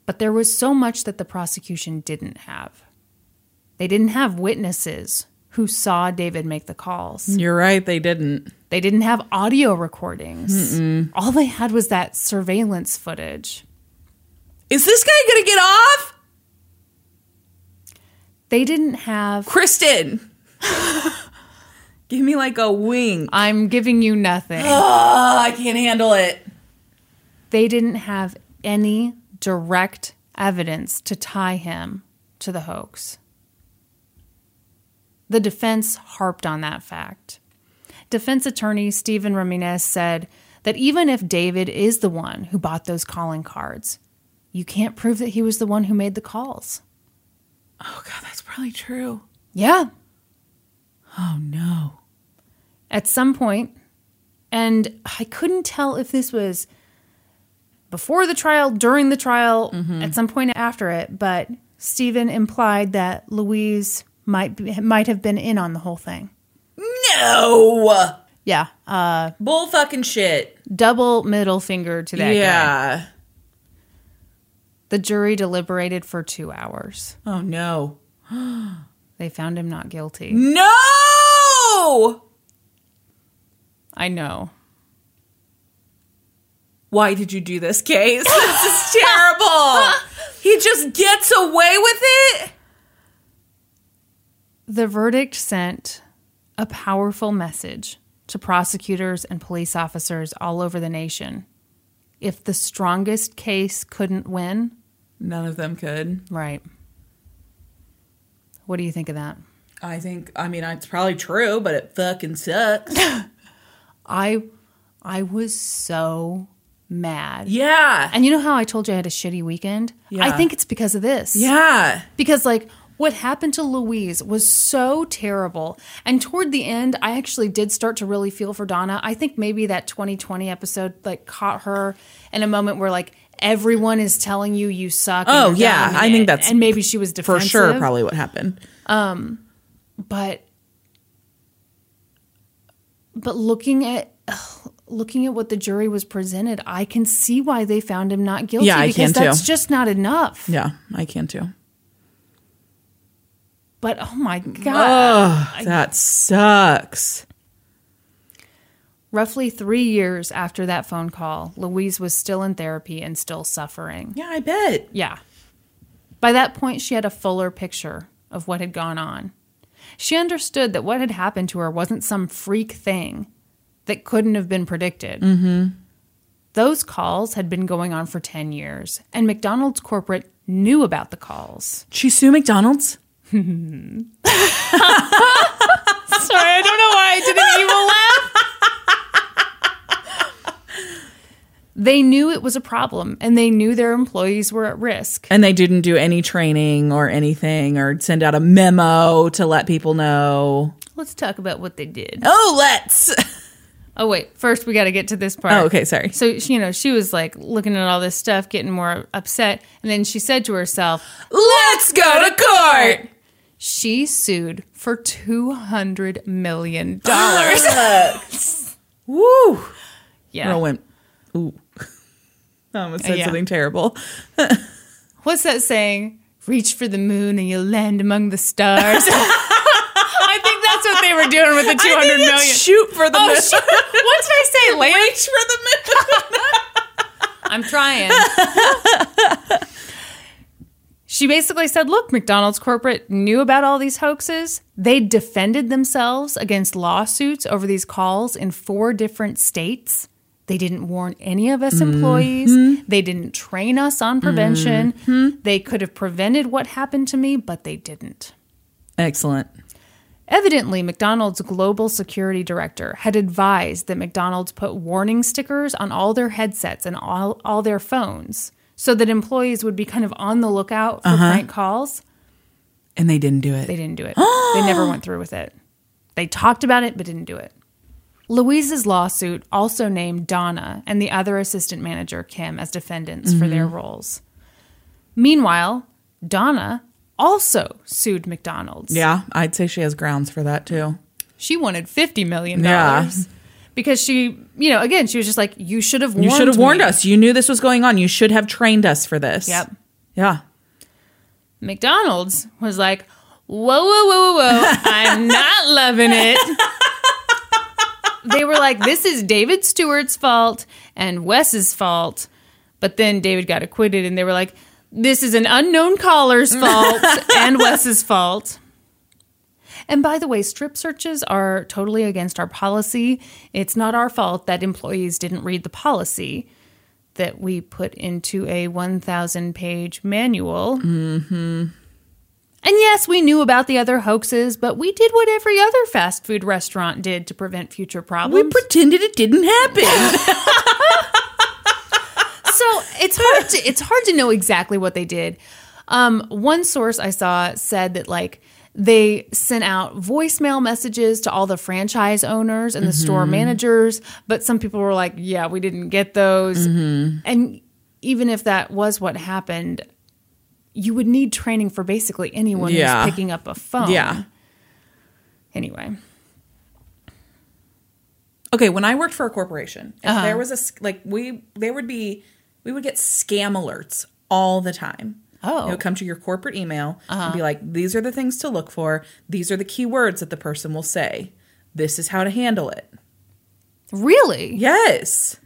But there was so much that the prosecution didn't have. They didn't have witnesses who saw David make the calls. You're right, they didn't. They didn't have audio recordings. All they had was that surveillance footage. Is this guy going to get off? They didn't have. Kristin. Give me like a wink. I'm giving you nothing. Oh, I can't handle it. They didn't have any direct evidence to tie him to the hoax. The defense harped on that fact. Defense attorney Stephen Ramirez said that even if David is the one who bought those calling cards, you can't prove that he was the one who made the calls. Oh, God, that's probably true. Yeah, Oh, no. At some point, and I couldn't tell if this was before the trial, during the trial, at some point after it, but Stephen implied that Louise might be, might have been in on the whole thing. No. Yeah, uh, Bull fucking shit. double middle finger to that guy. yeah. The jury deliberated for two hours. Oh, no. They found him not guilty. No! I know. Why did you do this, Case? This is terrible. he just gets away with it? The verdict sent a powerful message to prosecutors and police officers all over the nation. If the strongest case couldn't win, None of them could. right. What do you think of that? I think, I mean, it's probably true, but it fucking sucks. I I was so mad. yeah. And you know how I told you I had a shitty weekend? Yeah. I think it's because of this. Yeah. Because like what happened to Louise was so terrible. And toward the end, I actually did start to really feel for Donna. I think maybe that 2020 episode like caught her in a moment where like everyone is telling you you suck. Oh, yeah. I and- think that's and maybe she was different. For sure, probably what happened. Um, But but looking at looking at what the jury was presented, I can see why they found him not guilty. Yeah, I because can, too. that's just not enough. Yeah, I can too. But oh my god. Oh, that sucks. Roughly three years after that phone call, Louise was still in therapy and still suffering. Yeah, I bet. Yeah. By that point, she had a fuller picture of what had gone on. She understood that what had happened to her wasn't some freak thing that couldn't have been predicted. Mm-hmm. Those calls had been going on for 10 years, and McDonald's corporate knew about the calls. She sue McDonald's? Sorry, I don't know why I did an evil laugh. They knew it was a problem, and they knew their employees were at risk. And they didn't do any training or anything or send out a memo to let people know. Let's talk about what they did. Oh, let's. Oh wait, first we got to get to this part. Oh, okay, sorry. So she- you know, she was like looking at all this stuff, getting more upset, and then she said to herself, Let's go to court. She sued for $200 million. Woo! yeah. Girl went, ooh. Um, I almost said Yeah. something terrible. What's that saying? Reach for the moon and you'll land among the stars. I think that's what they were doing with the two hundred million. shoot for the Oh, moon. shit. What did I say? Land? Reach for the moon. I'm trying. she basically said, look, McDonald's corporate knew about all these hoaxes. They defended themselves against lawsuits over these calls in four different states. They didn't warn any of us mm-hmm. employees. They didn't train us on prevention. Mm-hmm. They could have prevented what happened to me, but they didn't. Excellent. Evidently, McDonald's global security director had advised that McDonald's put warning stickers on all their headsets and all, all their phones so that employees would be kind of on the lookout for uh-huh. prank calls. And they didn't do it. They didn't do it. they never went through with it. They talked about it, but didn't do it. Louise's lawsuit also named Donna and the other assistant manager, Kim, as defendants for their mm-hmm. roles. Meanwhile, Donna also sued McDonald's. yeah, I'd say she has grounds for that too. she wanted fifty million Yeah. dollars because she, you know, again, she was just like, "You should have warned You should have warned me." us. You knew this was going on. You should have trained us for this. Yep. Yeah. McDonald's was like, "Whoa, whoa, whoa, whoa, whoa! I'm not loving it." They were like, "This is David Stewart's fault and Wes's fault," but then David got acquitted, and they were like, "This is an unknown caller's fault and Wes's fault." And by the way, strip searches are totally against our policy. It's not our fault that employees didn't read the policy that we put into a 1,000 page manual. Mm-hmm. And yes, we knew about the other hoaxes, but we did what every other fast food restaurant did to prevent future problems. We pretended it didn't happen. so it's hard to it's hard to know exactly what they did. Um, one source I saw said that like they sent out voicemail messages to all the franchise owners and the store managers, but some people were like, "Yeah, we didn't get those." And even if that was what happened, you would need training for basically anyone Yeah. who's picking up a phone. yeah. Anyway, Okay, when I worked for a corporation, if Uh-huh. there was a like we there would be we would get scam alerts all the time. Oh. It would come to your corporate email and be like, these are the things to look for. These are the key words that the person will say. This is how to handle it. really, Yes.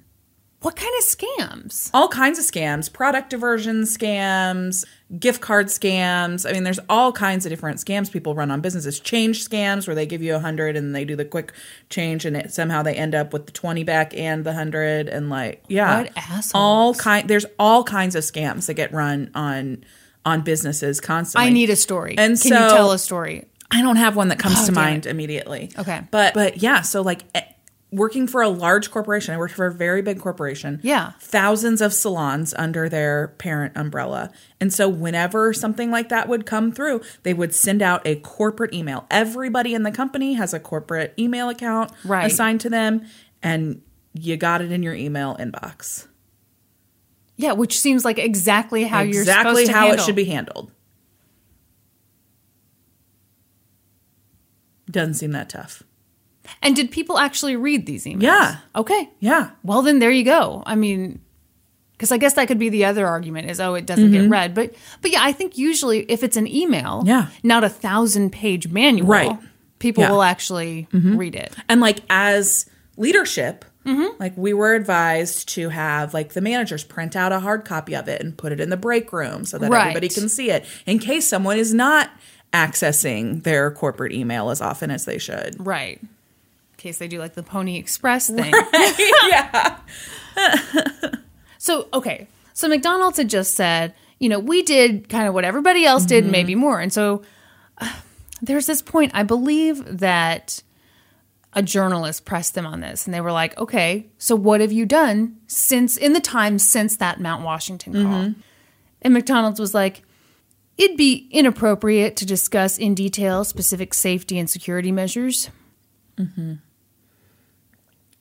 what kind of scams? all kinds of scams product diversion scams gift card scams i mean there's all kinds of different scams people run on businesses change scams where they give you a hundred and they do the quick change and it, somehow they end up with the 20 back and the hundred and like yeah What assholes. all kind there's all kinds of scams that get run on on businesses constantly I need a story. And Can you so- tell a story? I don't have one that comes Oh, to mind immediately. Okay. But but yeah, so like eh, working for a large corporation, I worked for a very big corporation. Yeah. Thousands of salons under their parent umbrella. And so whenever something like that would come through, they would send out a corporate email. Everybody in the company has a corporate email account Right. assigned to them and you got it in your email inbox. Yeah, which seems like exactly how you're exactly how handle. it should be handled. Doesn't seem that tough. And did people actually read these emails? Yeah. Okay. Yeah. Well, then there you go. I mean, because I guess that could be the other argument is oh, it doesn't get read. But but yeah, I think usually if it's an email, Yeah. not a thousand page manual, Right. People Yeah. will actually read it. And like as leadership, Mm-hmm. like we were advised to have like the managers print out a hard copy of it and put it in the break room so that Right. everybody can see it in case someone is not accessing their corporate email as often as they should. Right. Case they do like the Pony Express thing. yeah. So, okay. So McDonald's had just said, you know, we did kind of what everybody else did, and maybe more. And so uh, there's this point, I believe that a journalist pressed them on this, and they were like, okay, so what have you done since in the time since that Mount Washington call? Mm-hmm. And McDonald's was like, it'd be inappropriate to discuss in detail specific safety and security measures. Mm-hmm.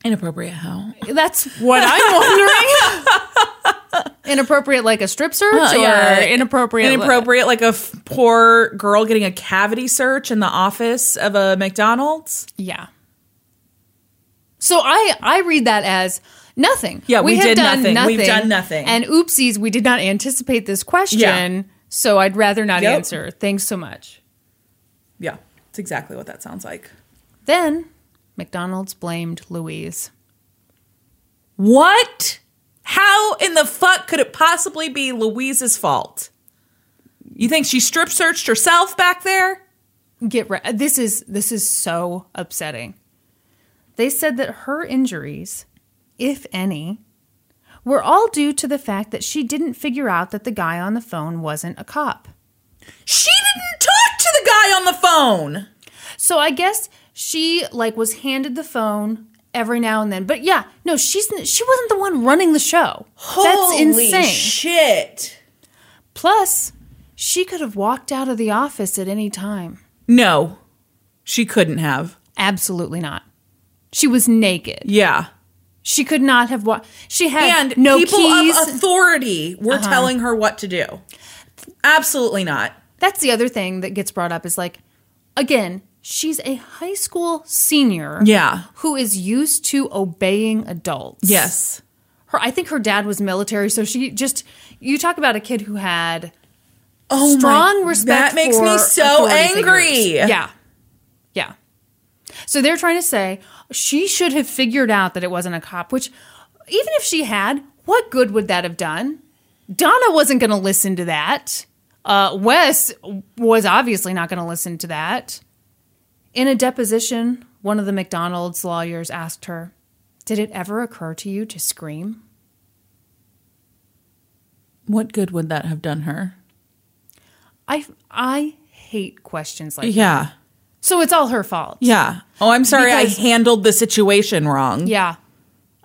Inappropriate how? That's what I'm wondering. inappropriate like a strip search Uh, or yeah. inappropriate Inappropriate, like a f- poor girl getting a cavity search in the office of a McDonald's. Yeah. So I I read that as nothing. Yeah, we have did done nothing. We've done nothing. And oopsies, we did not anticipate this question. Yeah. So I'd rather not Yep. answer. Thanks so much. Yeah, it's exactly what that sounds like. Then McDonald's blamed Louise. What? How in the fuck could it possibly be Louise's fault? You think she strip searched herself back there? Get re- this is this is so upsetting. They said that her injuries, if any, were all due to the fact that she didn't figure out that the guy on the phone wasn't a cop. She didn't talk to the guy on the phone. So I guess she like was handed the phone every now and then. But yeah, no, she's she wasn't the one running the show. That's Holy insane. Shit. Plus, she could have walked out of the office at any time. No, she couldn't have. Absolutely not. She was naked. Yeah. She could not have walked. She had And no people keys. Uh-huh. of authority were telling her what to do. Absolutely not. That's the other thing that gets brought up is like, again, she's a high school senior. Yeah. Who is used to obeying adults. Yes. her I think her dad was military, so she just you talk about a kid who had Oh strong my, respect. That makes me so angry. figures. Yeah, yeah. So they're trying to say she should have figured out that it wasn't a cop. Which, even if she had, what good would that have done? Donna wasn't going to listen to that. Uh, Wes was obviously not going to listen to that. In a deposition, one of the McDonald's lawyers asked her, "Did it ever occur to you to scream?" What good would that have done her? I I hate questions like that. Yeah. So it's all her fault. Yeah. Oh, I'm sorry Because- I handled the situation wrong. Yeah.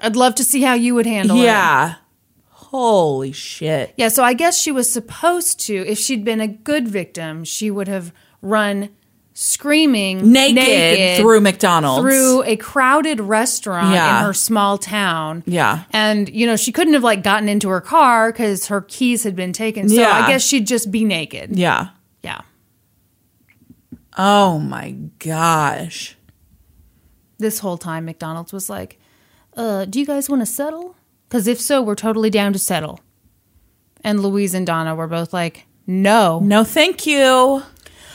I'd love to see how you would handle it. Yeah. Holy shit. Yeah, so I guess she was supposed to, if she'd been a good victim, she would have run screaming Naked, through McDonald's. through a crowded restaurant Yeah. in her small town. Yeah. And, you know, she couldn't have like gotten into her car because her keys had been taken. So Yeah. I guess she'd just be naked. Yeah. Yeah. Oh my gosh. This whole time, McDonald's was like, uh, do you guys want to settle? Because if so, we're totally down to settle. And Louise and Donna were both like, no. No, thank you.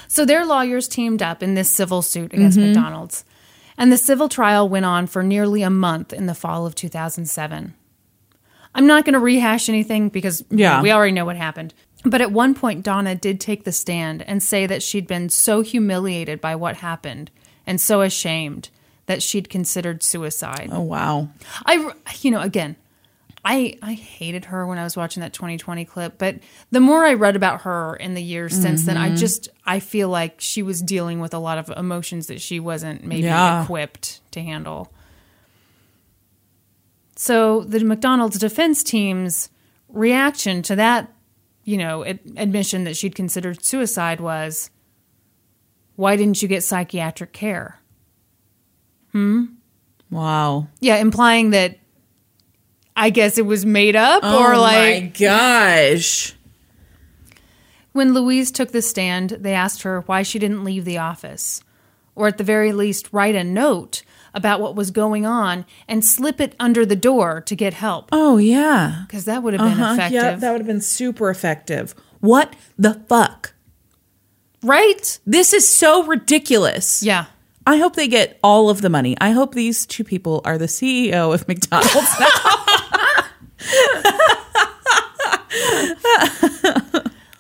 So their lawyers teamed up in this civil suit against mm-hmm. McDonald's. And the civil trial went on for nearly a month in the fall of 2007. I'm not going to rehash anything because Yeah. we already know what happened. But at one point, Donna did take the stand and say that she'd been so humiliated by what happened and so ashamed that she'd considered suicide. Oh wow. I, you know, again, I I hated her when I was watching that 2020 clip, but the more I read about her in the years since then, Mm-hmm. I just I feel like she was dealing with a lot of emotions that she wasn't maybe Yeah. equipped to handle. So the McDonald's defense team's reaction to that, you know, ad- admission that she'd considered suicide was, "Why didn't you get psychiatric care?" Hmm. Wow. Yeah, implying that I guess it was made up or oh like my gosh. when Louise took the stand, they asked her why she didn't leave the office or at the very least write a note about what was going on and slip it under the door to get help Oh yeah. because that would have been Uh-huh. effective. Yeah, that would have been super effective. What the fuck? right? This is so ridiculous. Yeah. I hope they get all of the money. I hope these two people are the CEO of McDonald's.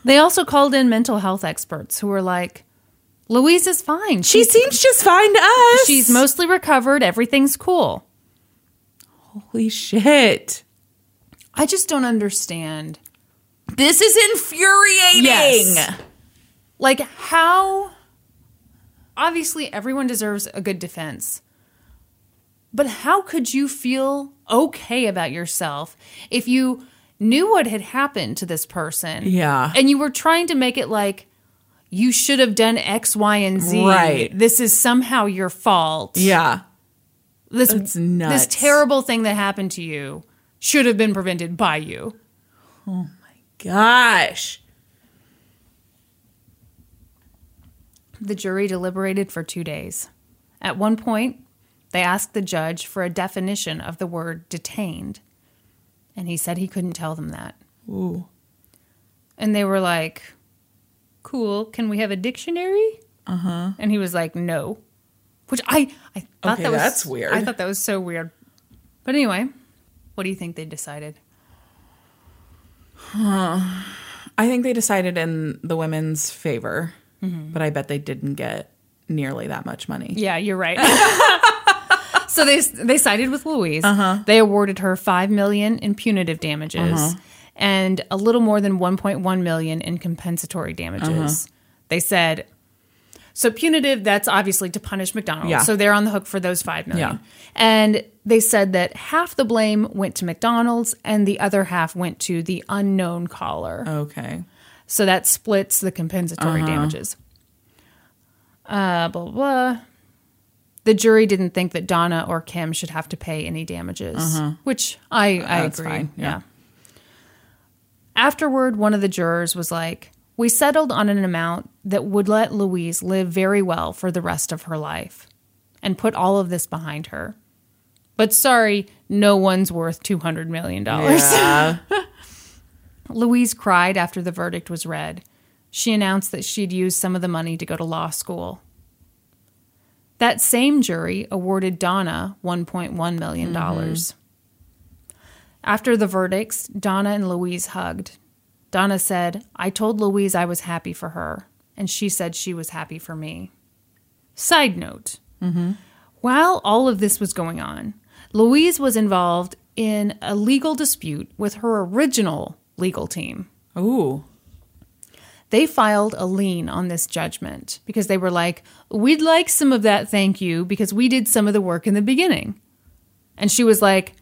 They also called in mental health experts who were like, Louise is fine. she She's, seems just fine to us. she's mostly recovered. Everything's cool. holy shit. I just don't understand. This is infuriating. Yes. Like, how. Obviously, everyone deserves a good defense. But how could you feel okay about yourself if you knew what had happened to this person? Yeah. And you were trying to make it like you should have done X, Y, and Z. Right. This is somehow your fault. Yeah. This, this terrible thing that happened to you should have been prevented by you. Oh my gosh. The jury deliberated for two days. At one point, they asked the judge for a definition of the word detained, and he said he couldn't tell them that. Ooh. And they were like, Cool, can we have a dictionary? Uh huh. And he was like, No. Which I, I thought. Okay, that was that's weird. I thought that was so weird. But anyway, what do you think they decided? I think they decided in the women's favor, but I bet they didn't get nearly that much money. Yeah, you're right. so they they sided with Louise. Uh-huh. They awarded her five million in punitive damages Uh-huh. and a little more than 1.1 million in compensatory damages. Uh-huh. They said so punitive. That's obviously to punish McDonald's. Yeah. So they're on the hook for those five million. Yeah. And they said that half the blame went to McDonald's and the other half went to the unknown caller. Okay. So that splits the compensatory Uh-huh. damages. Uh, blah, blah, blah. The jury didn't think that Donna or Kim should have to pay any damages, which I, I Uh-huh. Agree. Yeah. yeah. Afterward, one of the jurors was like, We settled on an amount that would let Louise live very well for the rest of her life and put all of this behind her. But sorry, no one's worth $200 million. Yeah. Louise cried after the verdict was read. She announced that she'd used some of the money to go to law school. That same jury awarded Donna $1.1 million. Mm-hmm. After the verdicts, Donna and Louise hugged. Donna said, I told Louise I was happy for her, and she said she was happy for me. Side note mm-hmm. While all of this was going on, Louise was involved in a legal dispute with her original legal team. Ooh. They filed a lien on this judgment because they were like, We'd like some of that, thank you, because we did some of the work in the beginning. And she was like,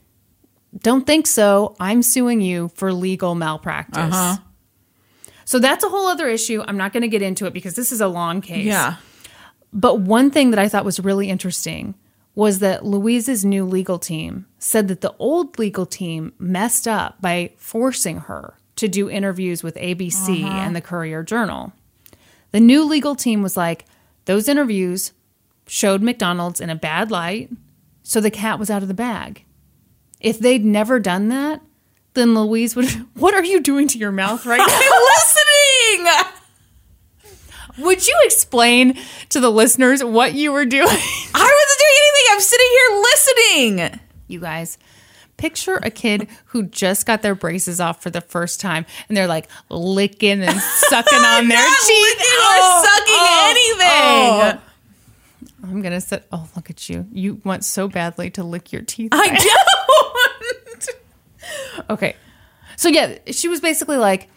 Don't think so. I'm suing you for legal malpractice. Uh-huh. So that's a whole other issue. I'm not going to get into it because this is a long case. Yeah. But one thing that I thought was really interesting was that Louise's new legal team said that the old legal team messed up by forcing her to do interviews with ABC uh-huh. and the Courier Journal. The new legal team was like, those interviews showed McDonald's in a bad light, so the cat was out of the bag. If they'd never done that, then Louise would. What are you doing to your mouth right now? Listening. Would you explain to the listeners what you were doing? I wasn't doing anything. I'm sitting here listening. You guys, picture a kid who just got their braces off for the first time and they're like licking and sucking on their teeth. licking or sucking oh, anything. Oh. I'm gonna sit. Oh, look at you! You want so badly to lick your teeth. I don't. Okay. So yeah, she was basically like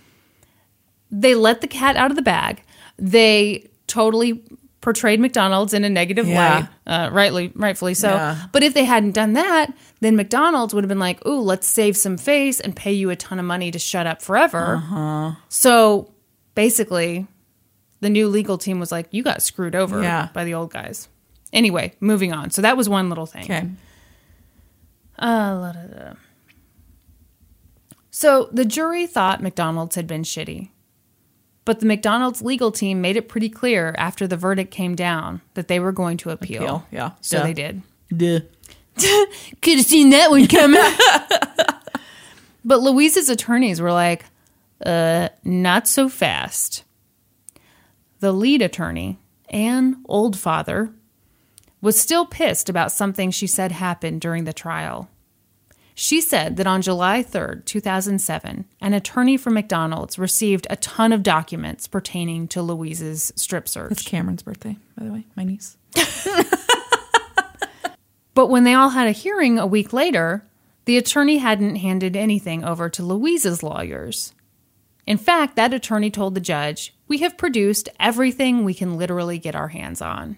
they let the cat out of the bag. They totally portrayed McDonald's in a negative Yeah. light, uh, rightly, rightfully so. Yeah. But if they hadn't done that, then McDonald's would have been like, "Ooh, let's save some face and pay you a ton of money to shut up forever." Uh-huh. So basically, the new legal team was like, "You got screwed over Yeah. by the old guys." Anyway, moving on. So that was one little thing. Okay. Uh, la, da, da. So the jury thought McDonald's had been shitty. But the McDonald's legal team made it pretty clear after the verdict came down that they were going to appeal. Appeal, yeah. So Duh. they did. Duh. Could have seen that one coming. but Louise's attorneys were like, uh, not so fast. The lead attorney, Ann Oldfather, was still pissed about something she said happened during the trial. She said that on July 3rd, 2007, an attorney for McDonald's received a ton of documents pertaining to Louise's strip search. It's. Cameron's birthday, by the way. My niece. But when they all had a hearing a week later, the attorney hadn't handed anything over to Louise's lawyers. In fact, that attorney told the judge, We have produced everything we can literally get our hands on.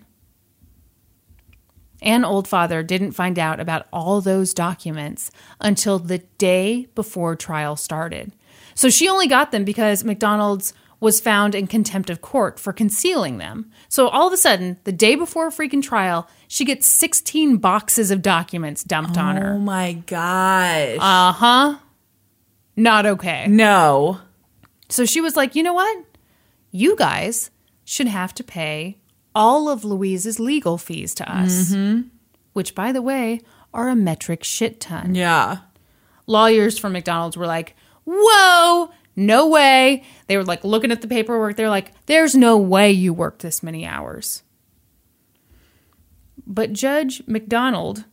Ann Oldfather didn't find out about all those documents until the day before trial started. So she only got them because McDonald's was found in contempt of court for concealing them. So all of a sudden, the day before a freaking trial, she gets 16 boxes of documents dumped on her. Oh my gosh. Uh huh. not okay. No. So she was like, you know what? You guys should have to pay all of Louise's legal fees to us, mm-hmm. which, by the way, are a metric shit ton. Yeah. Lawyers from McDonald's were like, whoa, no way. They were like looking at the paperwork. They're like, there's no way you worked this many hours. But Judge McDonald,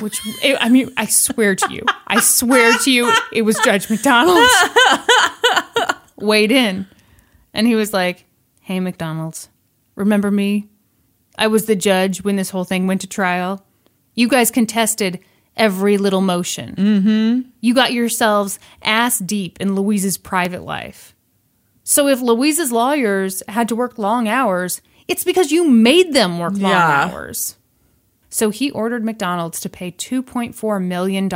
which I mean, I swear to you, I swear to you, it was Judge McDonald, weighed in. And he was like, hey, McDonald's, remember me? I was the judge when this whole thing went to trial. You guys contested every little motion. Mm-hmm. You got yourselves ass deep in Louise's private life. So if Louise's lawyers had to work long hours, it's because you made them work long Yeah. hours. So he ordered McDonald's to pay $2.4 million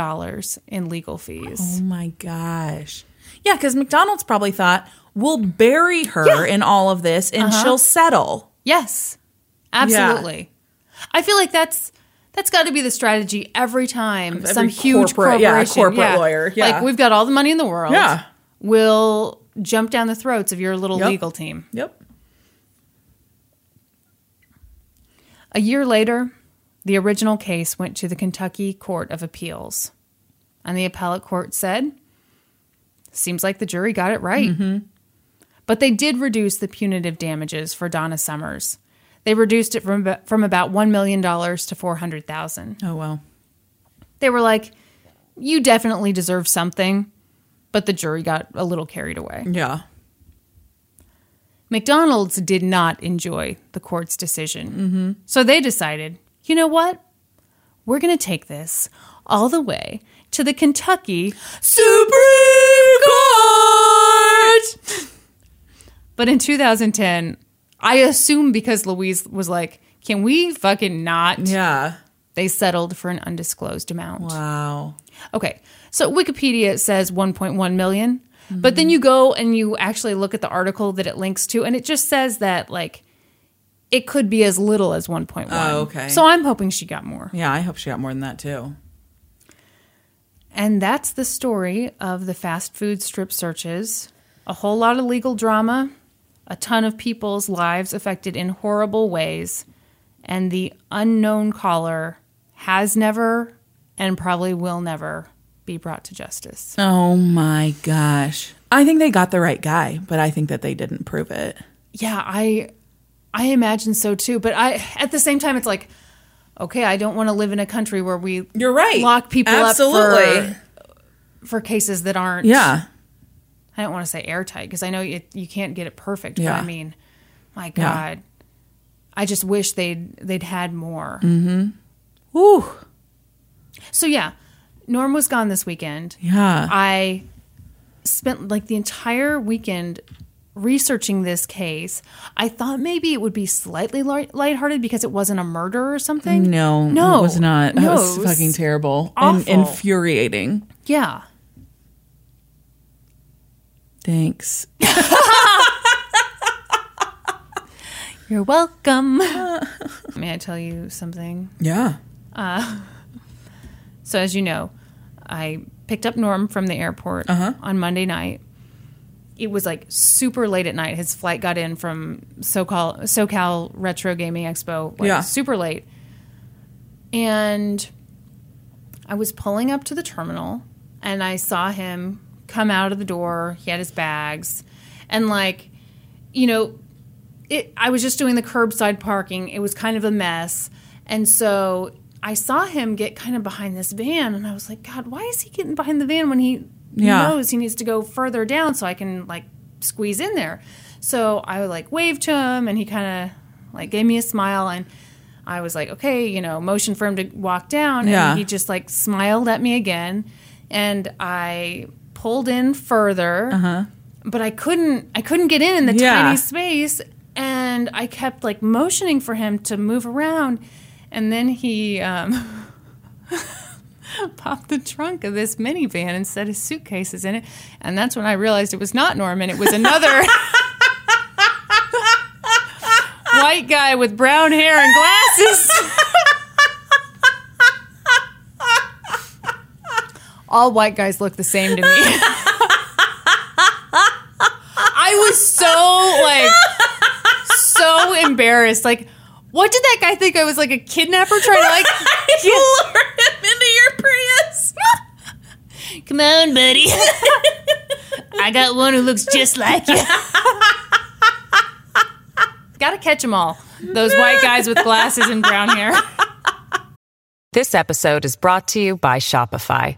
in legal fees. Oh my gosh. Yeah, because McDonald's probably thought, we'll bury her in all of this and she'll settle. Yes, absolutely. I feel like that's that's got to be the strategy every time some huge corporate- yeah, corporation, corporate lawyer, yeah. like we've got all the money in the world. Yeah. we'll jump down the throats of your little Yep. legal team. Yep. A year later, the original case went to the Kentucky Court of Appeals, and the appellate court said, "Seems like the jury got it right." Mm-hmm. But they did reduce the punitive damages for Donna Summers. They reduced it from from about one million dollars to four hundred thousand. Oh, well. They were like, "You definitely deserve something," but the jury got a little carried away. Yeah. McDonald's did not enjoy the court's decision. Mm-hmm. So they decided, you know what? We're going to take this all the way to the Kentucky Supreme Court! But in 2010, I assume because Louise was like, can we fucking not? Yeah. They settled for an undisclosed amount. Wow. Okay. So Wikipedia says 1.1 million, but then you go and you actually look at the article that it links to and it just says that like it could be as little as 1.1. Oh, okay. So I'm hoping she got more. Yeah, I hope she got more than that too. And that's the story of the fast food strip searches. A whole lot of legal drama, a ton of people's lives affected in horrible ways, and the unknown caller has never and probably will never be brought to justice. Oh my gosh. I think they got the right guy, but I think that they didn't prove it. Yeah, I I imagine so too, but I at the same time it's like okay, I don't want to live in a country where we You're right. lock people Absolutely. up for for cases that aren't Yeah. I don't want to say airtight because I know you, you can't get it perfect, Yeah. but I mean, my Yeah. God, I just wish they'd they'd had more. Mm-hmm. Ooh. So yeah, Norm was gone this weekend. Yeah. I spent like the entire weekend researching this case. I thought maybe it would be slightly light- lighthearted because it wasn't a murder or something. no, no, it was not. That No, was it was fucking terrible and infuriating. Yeah. Thanks. You're welcome. May I tell you something? Yeah. Uh, so, as you know, I picked up Norm from the airport uh-huh. on Monday night. It was like super late at night. His flight got in from SoCal, SoCal Retro Gaming Expo. Like, Yeah. Super late. And I was pulling up to the terminal and I saw him come out of the door. He had his bags. And, like, you know, it, I was just doing the curbside parking. It was kind of a mess. And so I saw him get kind of behind this van and I was like, God, why is he getting behind the van when he Yeah. knows he needs to go further down so I can like squeeze in there? So I like waved to him and he kind of like gave me a smile and I was like, okay, you know, motion for him to walk down. Yeah. And he just like smiled at me again. And I pulled in further but I couldn't I couldn't get in in the Yeah. tiny space and I kept like motioning for him to move around and then he um popped the trunk of this minivan and set his suitcases in it and that's when I realized it was not Norman it was another white guy with brown hair and glasses all white guys look the same to me I was so like so embarrassed. Like, what did that guy think? I was like a kidnapper trying to like Lure him into your Prius. Come on, buddy. I got one who looks just like you. Gotta catch them all. Those white guys with glasses and brown hair. This episode is brought to you by Shopify.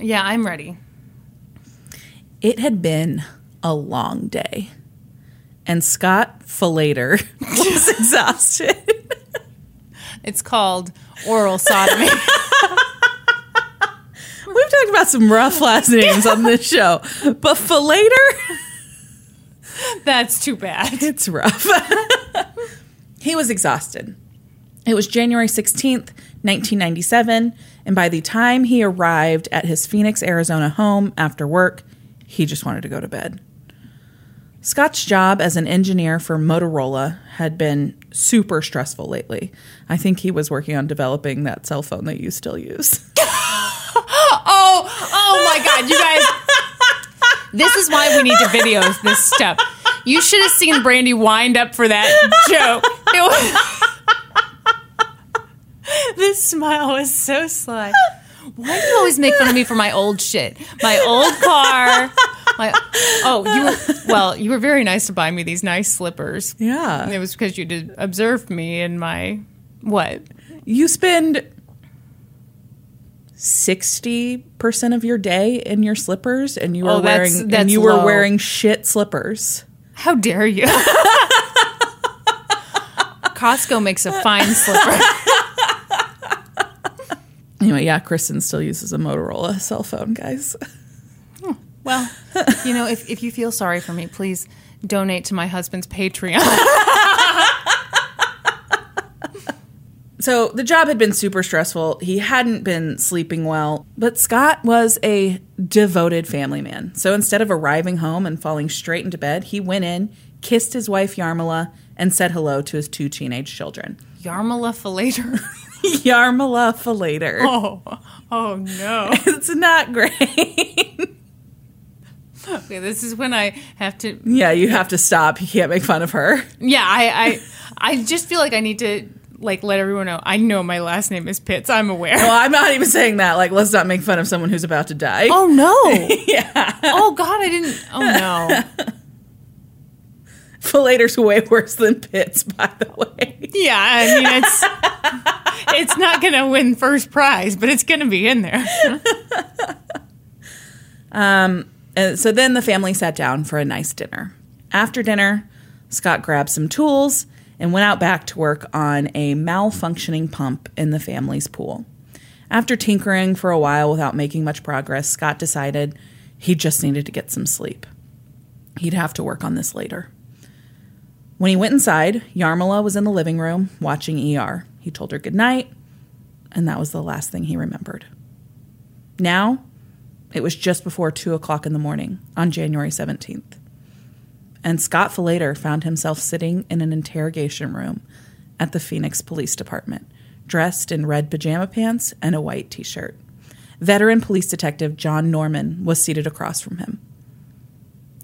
Yeah, I'm ready. It had been a long day, and Scott Falater was exhausted. It's called oral sodomy. We've talked about some rough last names on this show, but Falater, That's too bad. it's rough. he was exhausted. It was January 16th, 1997, and by the time he arrived at his Phoenix, Arizona home after work, he just wanted to go to bed. Scott's job as an engineer for Motorola had been super stressful lately. I think he was working on developing that cell phone that you still use. Oh, oh my God, you guys. This is why we need to video this stuff. You should have seen Brandi wind up for that joke. It was, this smile was so sly. Why do you always make fun of me for my old shit? My old car. My oh, you were well. You were very nice to buy me these nice slippers. Yeah. It was because you did observe me in my what? you spend 60% of your day in your slippers and you were Oh, that's- wearing and that's you were low. wearing shit slippers. How dare you? Costco makes a fine slipper. Anyway, yeah, Kristin still uses a Motorola cell phone, guys. Oh. Well, you know, if, if you feel sorry for me, please donate to my husband's Patreon. So the job had been super stressful. He hadn't been sleeping well, but Scott was a devoted family man. So instead of arriving home and falling straight into bed, he went in, kissed his wife Yarmila, and said hello to his two teenage children. Yarmala Filater. Yarmila Falater. Oh, oh no. It's not great. Okay, this is when I have to. yeah, you have to stop. You can't make fun of her. Yeah, I, I, I just feel like I need to like let everyone know. I know my last name is Pitts. I'm aware. Well, I'm not even saying that. Like, let's not make fun of someone who's about to die. Oh no. yeah. Oh God, I didn't. Oh no. Falater's way worse than Pitts, by the way. Yeah, I mean it's it's not gonna win first prize, but it's gonna be in there. And so then the family sat down for a nice dinner. After dinner, Scott grabbed some tools and went out back to work on a malfunctioning pump in the family's pool. After tinkering for a while without making much progress, Scott decided he just needed to get some sleep. He'd have to work on this later. When he went inside, Yarmila was in the living room watching ER. He told her goodnight, and that was the last thing he remembered. Now, it was just before 2 o'clock in the morning on January 17th. And Scott Falater found himself sitting in an interrogation room at the Phoenix Police Department, dressed in red pajama pants and a white t shirt. Veteran police detective John Norman was seated across from him.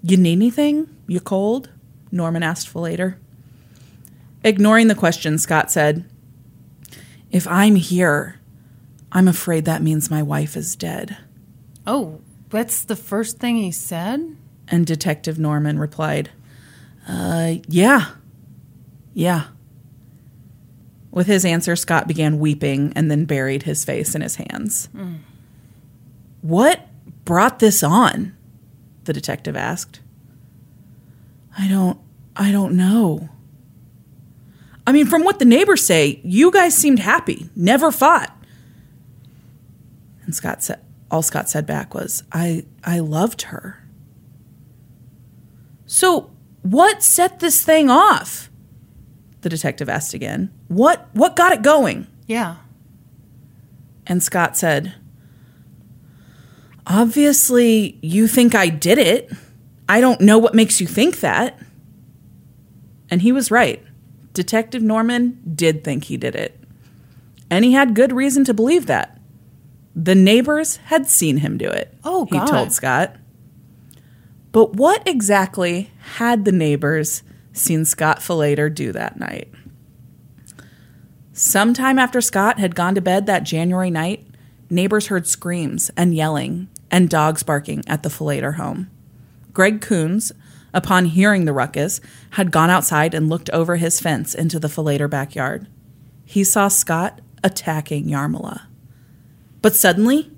You need anything? You cold? Norman asked Falater. Ignoring the question, Scott said, If I'm here, I'm afraid that means my wife is dead. Oh, that's the first thing he said? And Detective Norman replied, Uh, yeah. Yeah. With his answer, Scott began weeping and then buried his face in his hands. What brought this on? The detective asked. I don't, I don't know. I mean, from what the neighbors say, you guys seemed happy, never fought. And Scott said, all Scott said back was, I, I loved her. So, what set this thing off? The detective asked again. What what got it going? Yeah. And Scott said, Obviously, you think I did it. I don't know what makes you think that. And he was right. Detective Norman did think he did it. And he had good reason to believe that. The neighbors had seen him do it. Oh, God. he told Scott. But what exactly had the neighbors seen Scott Falater do that night? Sometime after Scott had gone to bed that January night, neighbors heard screams and yelling and dogs barking at the Falater home. Greg Coons, upon hearing the ruckus, had gone outside and looked over his fence into the Falater backyard. He saw Scott attacking Yarmila. But suddenly,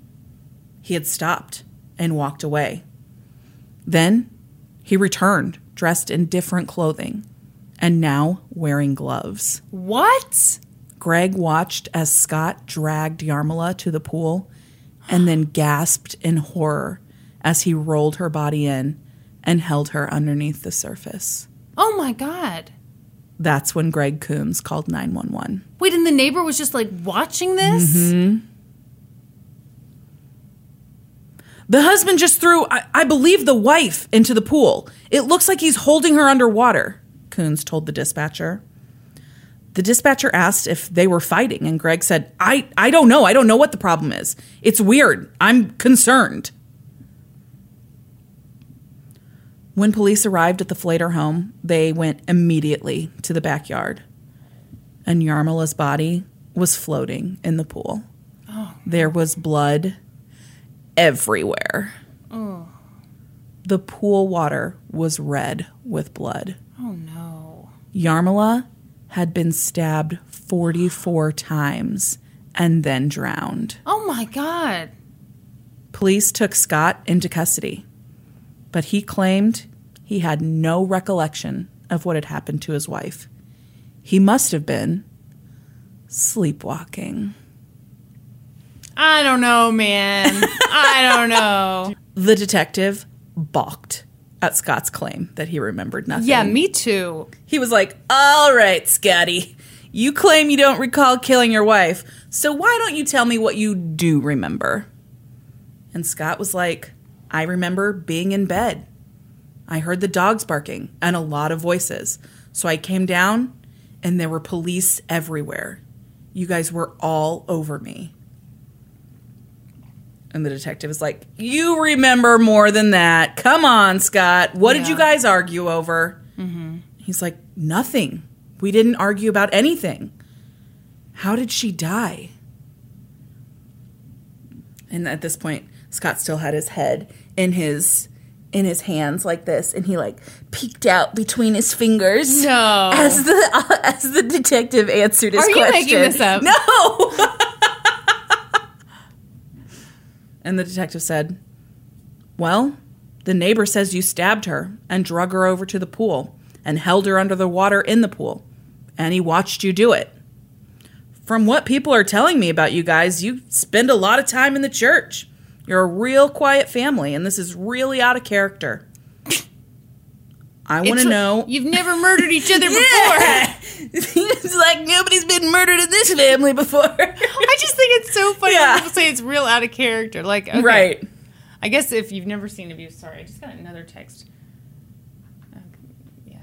he had stopped and walked away. Then he returned, dressed in different clothing, and now wearing gloves. What? Greg watched as Scott dragged Yarmila to the pool and then gasped in horror as he rolled her body in and held her underneath the surface. Oh my God. That's when Greg Coons called 911. Wait, and the neighbor was just like watching this? Mm-hmm. The husband just threw, I, I believe, the wife into the pool. It looks like he's holding her underwater, Coons told the dispatcher. The dispatcher asked if they were fighting, and Greg said, I, I don't know. I don't know what the problem is. It's weird. I'm concerned. When police arrived at the Falater home, they went immediately to the backyard, and Yarmila's body was floating in the pool. Oh. There was blood everywhere. Oh. The pool water was red with blood. Oh no. Yarmila had been stabbed 44 times and then drowned. Oh my God. Police took Scott into custody, but he claimed he had no recollection of what had happened to his wife. He must have been sleepwalking. I don't know, man. I don't know. The detective balked at Scott's claim that he remembered nothing. Yeah, me too. He was like, All right, Scotty, you claim you don't recall killing your wife, so why don't you tell me what you do remember? And Scott was like, I remember being in bed. I heard the dogs barking and a lot of voices. So I came down and there were police everywhere. You guys were all over me. And the detective is like, You remember more than that. Come on, Scott. What did you guys argue over? Mm-hmm. He's like, Nothing. We didn't argue about anything. How did she die? And at this point, Scott still had his head in his in his hands like this, and he like peeked out between his fingers. No. As the as the detective answered his Are you question. making this up? No. and the detective said, "Well, the neighbor says you stabbed her and drug her over to the pool and held her under the water in the pool, and he watched you do it." From what people are telling me about you guys, you spend a lot of time in the church. You're a real quiet family, and this is really out of character. I want to know. You've never murdered each other before. Yeah. it's like nobody's been murdered in this family before. I just think it's so funny Yeah. when people say it's real out of character. Like, okay. Right. I guess if you've never seen Abuse, sorry, I just got another text. Okay, yeah.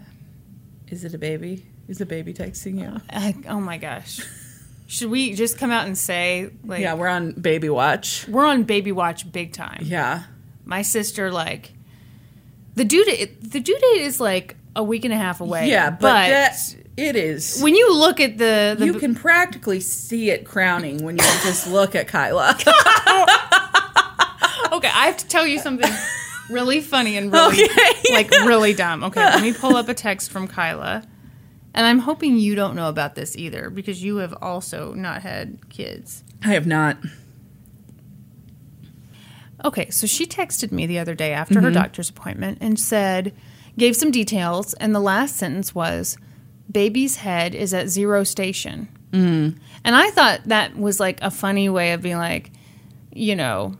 Is it a baby? Is a baby texting you? I, oh my gosh. Should we just come out and say, like, Yeah, we're on baby watch. we're on baby watch big time? Yeah. My sister, like, the due date, the due date is like a week and a half away. Yeah, but, that it is. when you look at the, the you can practically see it crowning when you just look at Kyla. Okay, I have to tell you something really funny and really Okay. like really dumb. Okay, let me pull up a text from Kyla. And I'm hoping you don't know about this either because you have also not had kids. I have not. Okay, so she texted me the other day after her doctor's appointment and said, gave some details, and the last sentence was, baby's head is at zero station. Mm. And I thought that was like a funny way of being like, you know,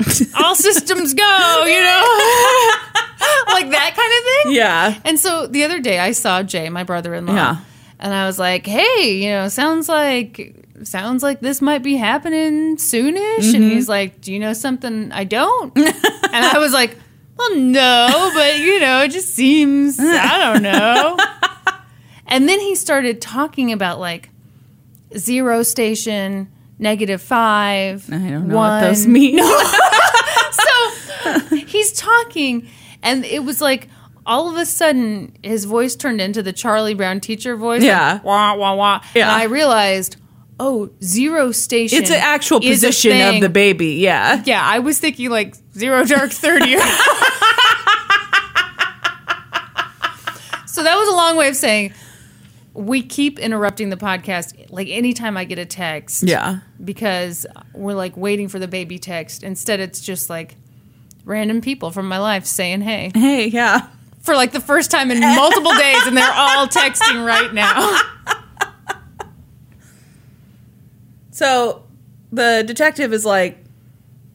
all systems go, you know? like that kind of thing. Yeah. And so the other day I saw Jay, my brother-in-law, Yeah. and I was like, "Hey, you know, sounds like sounds like this might be happening soonish." And mm-hmm. he's like, "Do you know something I don't?" and I was like, "Well, no, but you know, it just seems I don't know." and then he started talking about like zero station, negative five. I don't know what those mean. So he's talking, and it was like all of a sudden his voice turned into the Charlie Brown teacher voice. like, Yeah. wah wah wah. Yeah. And I realized, oh, zero station. It's an actual position of the baby. Yeah. Yeah, I was thinking like zero dark thirty. so that was a long way of saying we keep interrupting the podcast. Like anytime I get a text, Yeah. because we're like waiting for the baby text. Instead, it's just like random people from my life saying hey Hey, yeah. for like the first time in multiple days, and they're all texting right now. So the detective is like,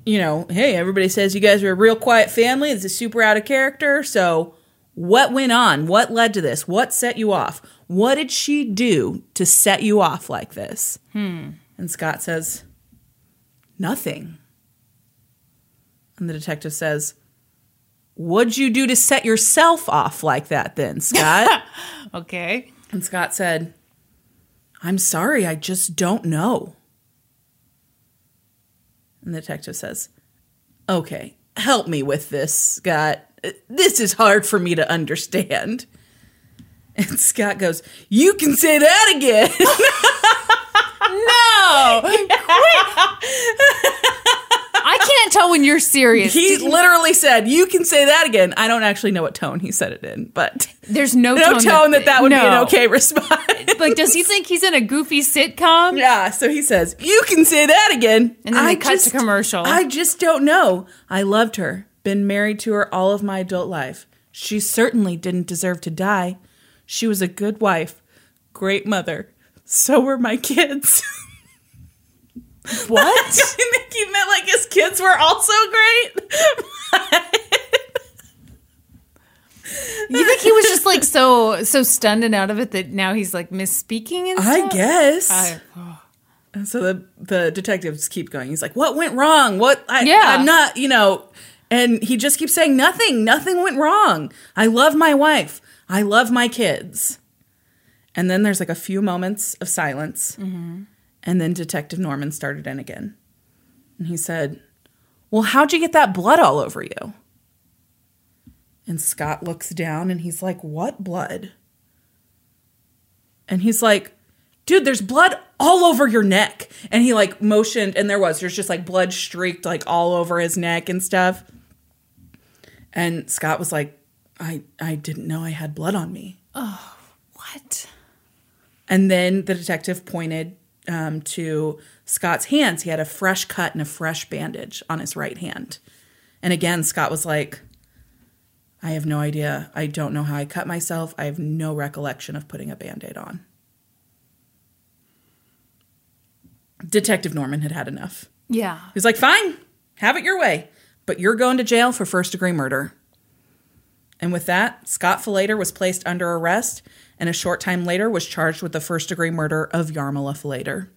you know, hey, everybody says you guys are a real quiet family. This is super out of character. So what went on? What led to this? What set you off? What did she do to set you off like this? Hmm. And Scott says, nothing. And the detective says, What'd you do to set yourself off like that then, Scott? Okay. And Scott said, I'm sorry, I just don't know. And the detective says, Okay, help me with this, Scott. This is hard for me to understand. And Scott goes, You can say that again. No, I can't tell when you're serious. he literally said, You can say that again. I don't actually know what tone he said it in, but There's no, no tone that that would be an okay response. Like, does he think he's in a goofy sitcom? Yeah, so he says, You can say that again. And then they cut to commercial. I just don't know. I loved her, been married to her all of my adult life. She certainly didn't deserve to die. She was a good wife, great mother. So were my kids. What? I think he meant like his kids were also great. You think he was just like so so stunned and out of it that now he's like misspeaking and I stuff? guess. I- And so the the detectives keep going. He's like, "What went wrong? What? I, Yeah. I'm not, you know." And he just keeps saying, "Nothing. Nothing went wrong. I love my wife. I love my kids." And then there's like a few moments of silence, mm-hmm. and then Detective Norman started in again, and he said, "Well, how'd you get that blood all over you?" And Scott looks down and he's like, "What blood?" And he's like, dude, there's blood all over your neck. And he like motioned, and there was, there's just like blood streaked like all over his neck and stuff. And Scott was like, I, I didn't know I had blood on me. Oh, what? And then the detective pointed um, to Scott's hands. He had a fresh cut and a fresh bandage on his right hand. And again, Scott was like, I have no idea. I don't know how I cut myself. I have no recollection of putting a band aid on. Detective Norman had had enough. Yeah. He's like, fine, have it your way, but you're going to jail for first degree murder. And with that, Scott Falater was placed under arrest and a short time later was charged with the first degree murder of Yarmila Falater.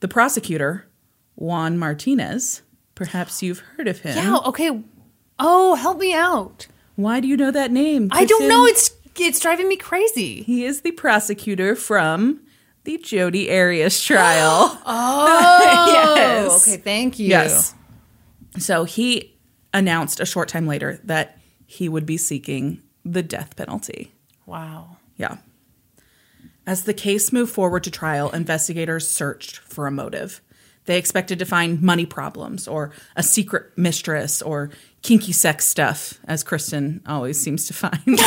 The prosecutor, Juan Martinez, perhaps you've heard of him. Yeah. Okay. Oh, help me out. Why do you know that name? I don't know. It's it's driving me crazy. He is the prosecutor from the Jodi Arias trial. Oh. Yes. Okay. Thank you. Yes. So he announced a short time later that he would be seeking the death penalty. Wow. Yeah. As the case moved forward to trial, investigators searched for a motive. They expected to find money problems or a secret mistress or kinky sex stuff, as Kristin always seems to find.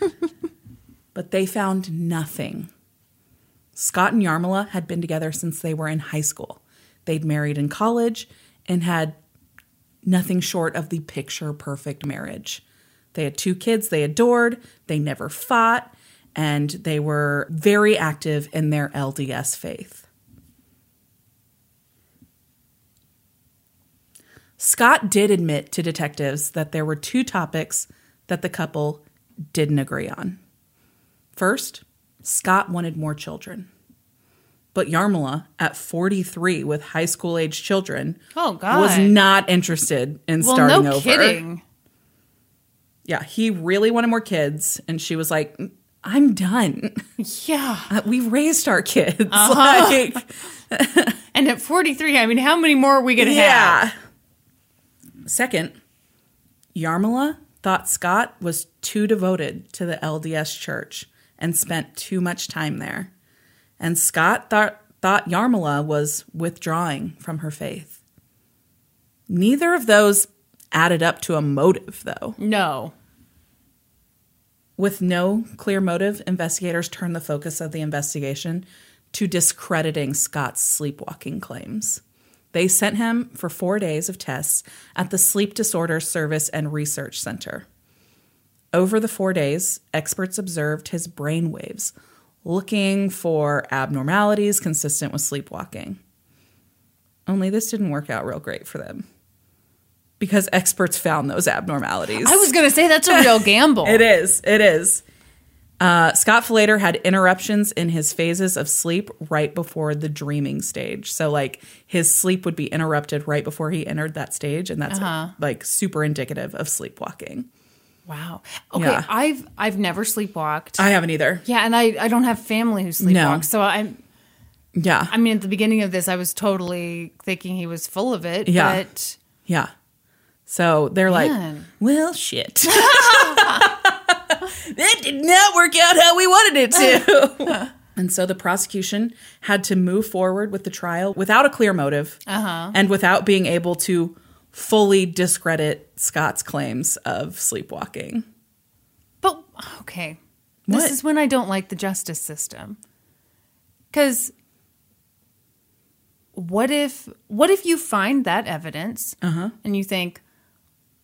but they found nothing. Scott and Yarmila had been together since they were in high school. They'd married in college and had nothing short of the picture perfect marriage. They had two kids they adored, they never fought, and they were very active in their LDS faith. Scott did admit to detectives that there were two topics that the couple didn't agree on. First, Scott wanted more children. But Yarmila, at 43 with high school age children, Oh, God. was not interested in well, starting no over. kidding. Yeah, he really wanted more kids. And she was like, I'm done. Yeah. Uh, We've raised our kids. Uh-huh. Like, And at 43, I mean, how many more are we going to have? Second, Yarmila thought Scott was too devoted to the LDS church and spent too much time there. And Scott thought, thought Yarmila was withdrawing from her faith. Neither of those added up to a motive, though. No. With no clear motive, investigators turned the focus of the investigation to discrediting Scott's sleepwalking claims. They sent him for four days of tests at the Sleep Disorder Service and Research Center. Over the four days, experts observed his brain waves, looking for abnormalities consistent with sleepwalking. Only this didn't work out real great for them because experts found those abnormalities. I was going to say that's a real gamble. It is. It is. Uh, Scott Falater had interruptions in his phases of sleep right before the dreaming stage. So, like, his sleep would be interrupted right before he entered that stage, and that's like super indicative of sleepwalking. Wow. Okay, Yeah. I've I've never sleepwalked. I haven't either. yeah, and I I don't have family who sleepwalks. So I'm Yeah. I mean at the beginning of this I was totally thinking he was full of it, Yeah. but Yeah. So they're like, well, shit. that did not work out how we wanted it to. and so the prosecution had to move forward with the trial without a clear motive uh-huh. and without being able to fully discredit Scott's claims of sleepwalking. but okay. What? This is when I don't like the justice system. Cuz what if what if you find that evidence Uh-huh. and you think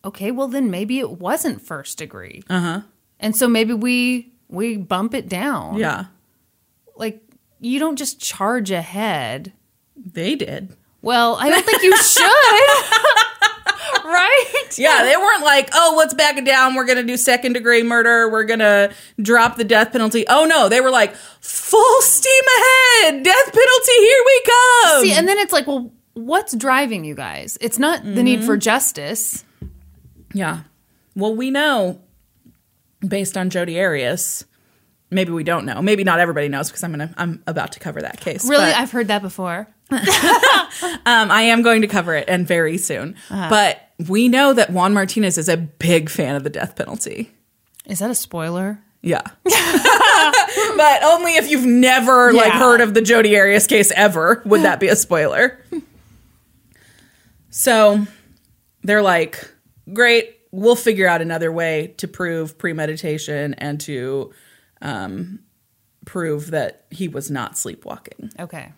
okay, well then maybe it wasn't first degree. Uh-huh. And so maybe we we bump it down. Yeah, Like you don't just charge ahead. they did. Well, I don't think you should. right? Yeah, they weren't like, oh, let's back it down. We're going to do second degree murder. We're going to drop the death penalty. Oh, no. They were like, full steam ahead. Death penalty, here we come. See, and then it's like, well, what's driving you guys? It's not the need Mm-hmm. for justice. yeah. Well, we know based on Jodi Arias. Maybe we don't know. Maybe not everybody knows because I'm gonna I'm about to cover that case. Really, But- I've heard that before. Um, I am going to cover it and very soon. Uh-huh. But we know that Juan Martinez is a big fan of the death penalty. Is that a spoiler? Yeah. but only if you've never like heard of the Jodi Arias case ever would that be a spoiler. so they're like, great, we'll figure out another way to prove premeditation and to um, prove that he was not sleepwalking. Okay.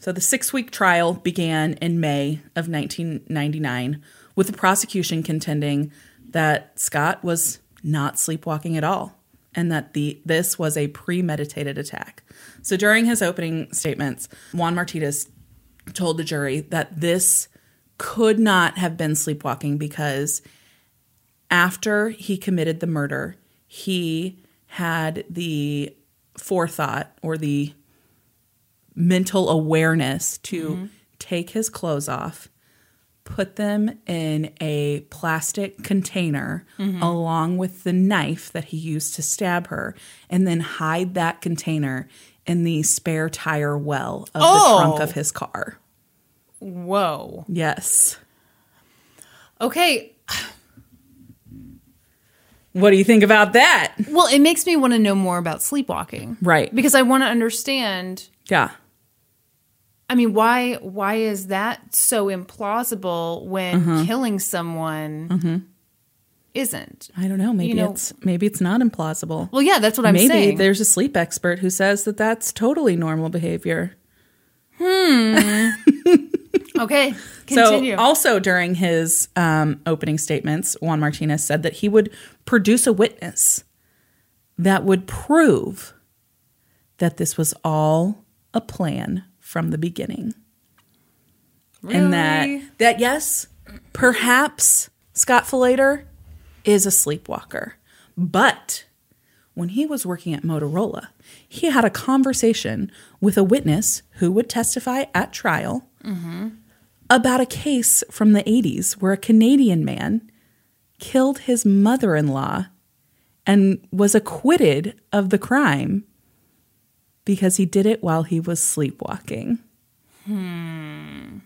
So the six week trial began in May of 1999 with the prosecution contending that Scott was not sleepwalking at all and that the this was a premeditated attack. So during his opening statements, Juan Martinez told the jury that this could not have been sleepwalking because after he committed the murder, he had the forethought or the mental awareness to take his clothes off, put them in a plastic container along with the knife that he used to stab her, and then hide that container in the spare tire well of the oh. trunk Oh. of his car. Whoa. Yes. Okay. What do you think about that? Well, it makes me want to know more about sleepwalking. Right. Because I want to understand Yeah. I mean, why why is that so implausible when Mm-hmm. killing someone isn't? I don't know. Maybe You know- it's maybe it's not implausible. Well, yeah, that's what I'm maybe saying. Maybe there's a sleep expert who says that that's totally normal behavior. okay, continue. So, also during his um, opening statements, Juan Martinez said that he would produce a witness that would prove that this was all a plan from the beginning. And that that yes, perhaps Scott Falater is a sleepwalker. But when he was working at Motorola, he had a conversation with a witness who would testify at trial about a case from the 80s where a Canadian man killed his mother in law and was acquitted of the crime because he did it while he was sleepwalking. Hmm.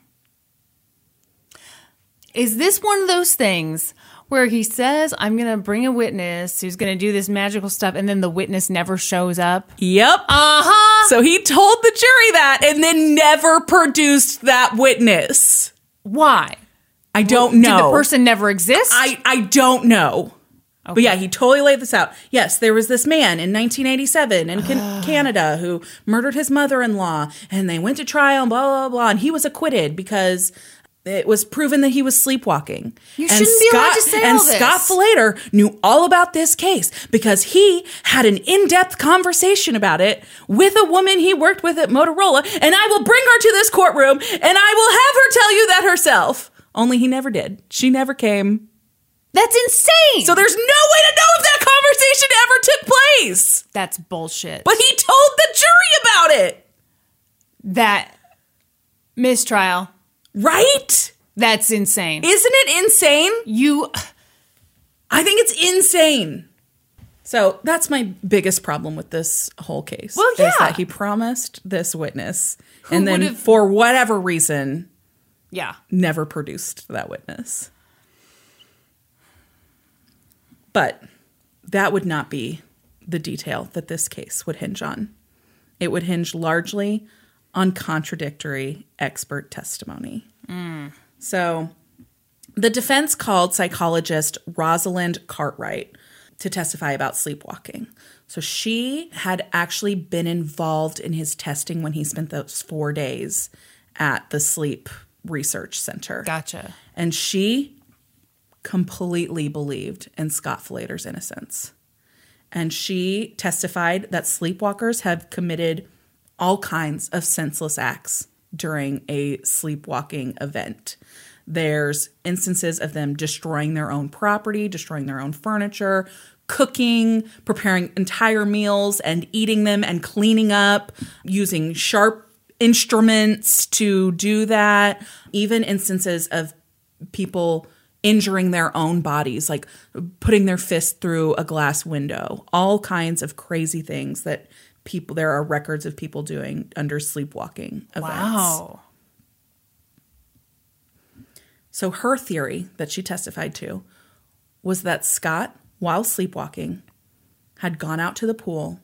Is this one of those things where he says, I'm going to bring a witness who's going to do this magical stuff, and then the witness never shows up? Yep. Uh huh. So he told the jury that and then never produced that witness. Why? I don't Did know. the person never exist? I, I don't know. But yeah, he totally laid this out. Yes, there was this man in 1987 in Can- Canada who murdered his mother in law, and they went to trial, and blah, blah, blah. And he was acquitted because it was proven that he was sleepwalking. You and shouldn't be allowed to say And all this. Scott Falater knew all about this case because he had an in depth conversation about it with a woman he worked with at Motorola. And I will bring her to this courtroom and I will have her tell you that herself. Only he never did. She never came. That's insane. So there's no way to know if that conversation ever took place. That's bullshit. But he told the jury about it. that mistrial. Right? That's insane. Isn't it insane? you I think it's insane. So that's my biggest problem with this whole case. Well, Is yeah. that he promised this witness and then for whatever reason yeah. never produced that witness. But that would not be the detail that this case would hinge on. It would hinge largely on contradictory expert testimony. So the defense called psychologist Rosalind Cartwright to testify about sleepwalking. So she had actually been involved in his testing when he spent those four days at the sleep research center. Gotcha. And she completely believed in Scott Falater's innocence. And she testified that sleepwalkers have committed all kinds of senseless acts during a sleepwalking event. There's instances of them destroying their own property, destroying their own furniture, cooking, preparing entire meals and eating them and cleaning up, using sharp instruments to do that. Even instances of people injuring their own bodies, like putting their fist through a glass window, all kinds of crazy things that people, there are records of people doing under sleepwalking events. Wow. So her theory that she testified to was that Scott, while sleepwalking, had gone out to the pool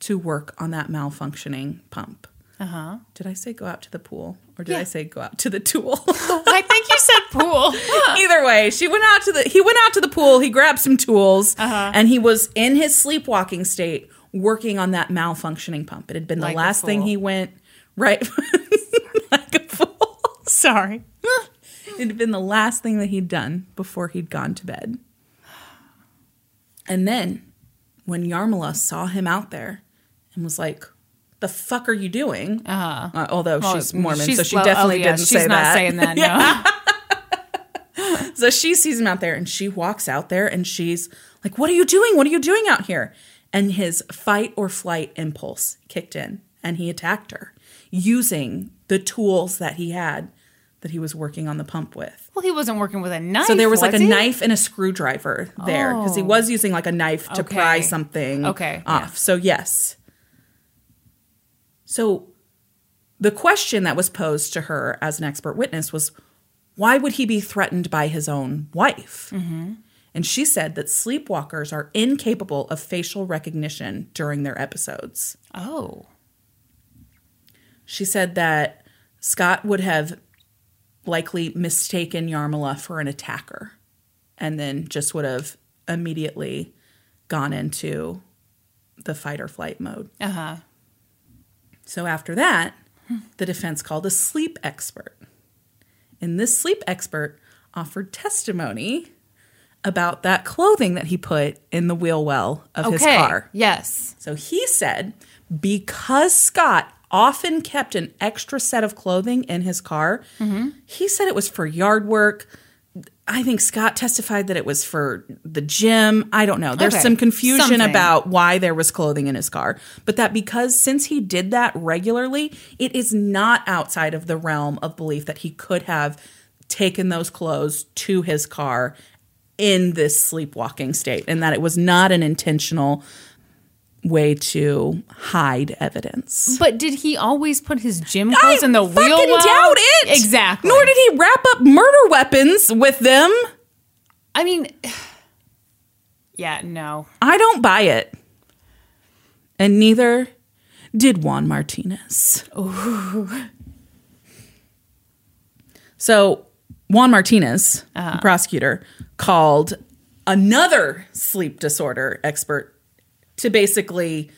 to work on that malfunctioning pump. Uh-huh. Did I say go out to the pool or did I say go out to the tool? I think you said pool. Either way, she went out to the he went out to the pool, he grabbed some tools, Uh-huh. and he was in his sleepwalking state working on that malfunctioning pump. It had been Like the last thing he went right like a fool. Sorry. It had been the last thing that he'd done before he'd gone to bed. And then when Yarmila saw him out there and was like, the fuck are you doing? Uh-huh. although she's Mormon, so she well, definitely oh, yeah, didn't she's not saying that. No. So she sees him out there and she walks out there and she's like, What are you doing? What are you doing out here? And his fight or flight impulse kicked in and he attacked her using the tools that he had that he was working on the pump with. Well, he wasn't working with a knife. So there was like a he? knife and a screwdriver there because he oh. was using like a knife to pry something Okay, off. yeah. So yes. So the question that was posed to her as an expert witness was why would he be threatened by his own wife? Mm-hmm. And she said that sleepwalkers are incapable of facial recognition during their episodes. Oh. She said that Scott would have likely mistaken Yarmila for an attacker and then just would have immediately gone into the fight or flight mode. Uh huh. So after that, the defense called a sleep expert. And this sleep expert offered testimony about that clothing that he put in the wheel well of Okay. his car. Yes. So he said because Scott often kept an extra set of clothing in his car, mm-hmm. he said it was for yard work. I think Scott testified that it was for the gym. I don't know. There's Okay. some confusion Something. about why there was clothing in his car, but that because since he did that regularly, it is not outside of the realm of belief that he could have taken those clothes to his car in this sleepwalking state and that it was not an intentional way to hide evidence. But did he always put his gym clothes I in the wheel well? doubt it. Exactly. Nor did he wrap up murder weapons with them. I mean, yeah, no. I don't buy it. And neither did Juan Martinez. So Juan Martinez, the prosecutor, called another sleep disorder expert to basically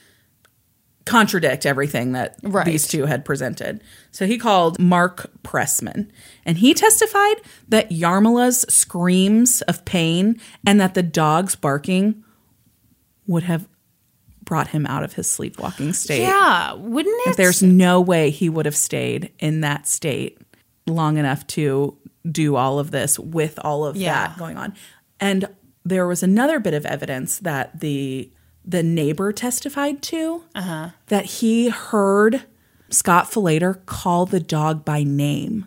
contradict everything that Right. these two had presented. So he called Mark Pressman, and he testified that Yarmila's screams of pain and that the dog's barking would have brought him out of his sleepwalking state. Yeah, wouldn't it? There's no way he would have stayed in that state long enough to do all of this with all of Yeah. that going on. And there was another bit of evidence that the the neighbor testified to uh-huh. that he heard Scott Falater call the dog by name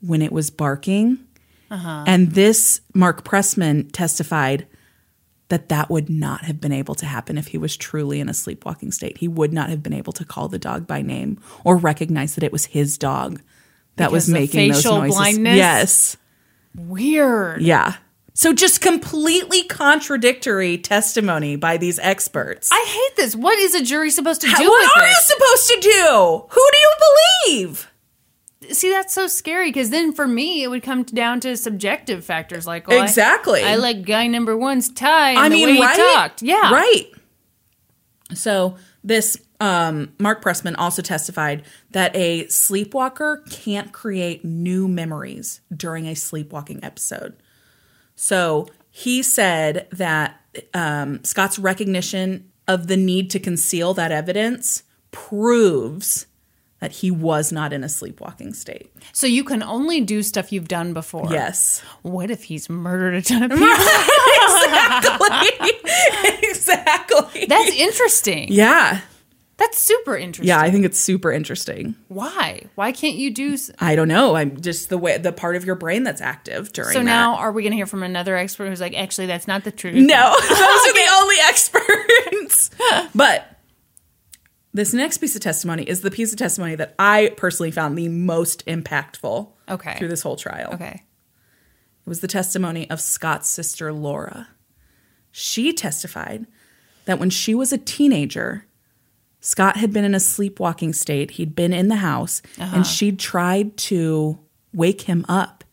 when it was barking. Uh-huh. And this Mark Pressman testified that that would not have been able to happen if he was truly in a sleepwalking state. He would not have been able to call the dog by name or recognize that it was his dog that was Because of making those noises. blindness? Yes. Weird. Yeah. So just completely contradictory testimony by these experts. I hate this. What is a jury supposed to do How- what are you supposed to do? Who do you believe? See, that's so scary because then for me, it would come down to subjective factors like well, Exactly. I, like guy number one's tie and I the mean, way he right? talked. Yeah, Right. So this um, Mark Pressman also testified that a sleepwalker can't create new memories during a sleepwalking episode. So he said that um, Scott's recognition of the need to conceal that evidence proves that he was not in a sleepwalking state. So you can only do stuff you've done before. Yes. What if he's murdered a ton of people? exactly. That's interesting. yeah. That's super interesting. Yeah, I think it's super interesting. Why? Why can't you do? s- I don't know. I'm just the way the part of your brain that's active during. So that. now, are we going to hear from another expert who's like, actually, that's not the truth? no, those are the only experts. but this next piece of testimony is the piece of testimony that I personally found the most impactful. Okay. Through this whole trial, Okay. it was the testimony of Scott's sister Laura. She testified that when she was a teenager, Scott had been in a sleepwalking state. He'd been in the house and uh-huh. she'd tried to wake him up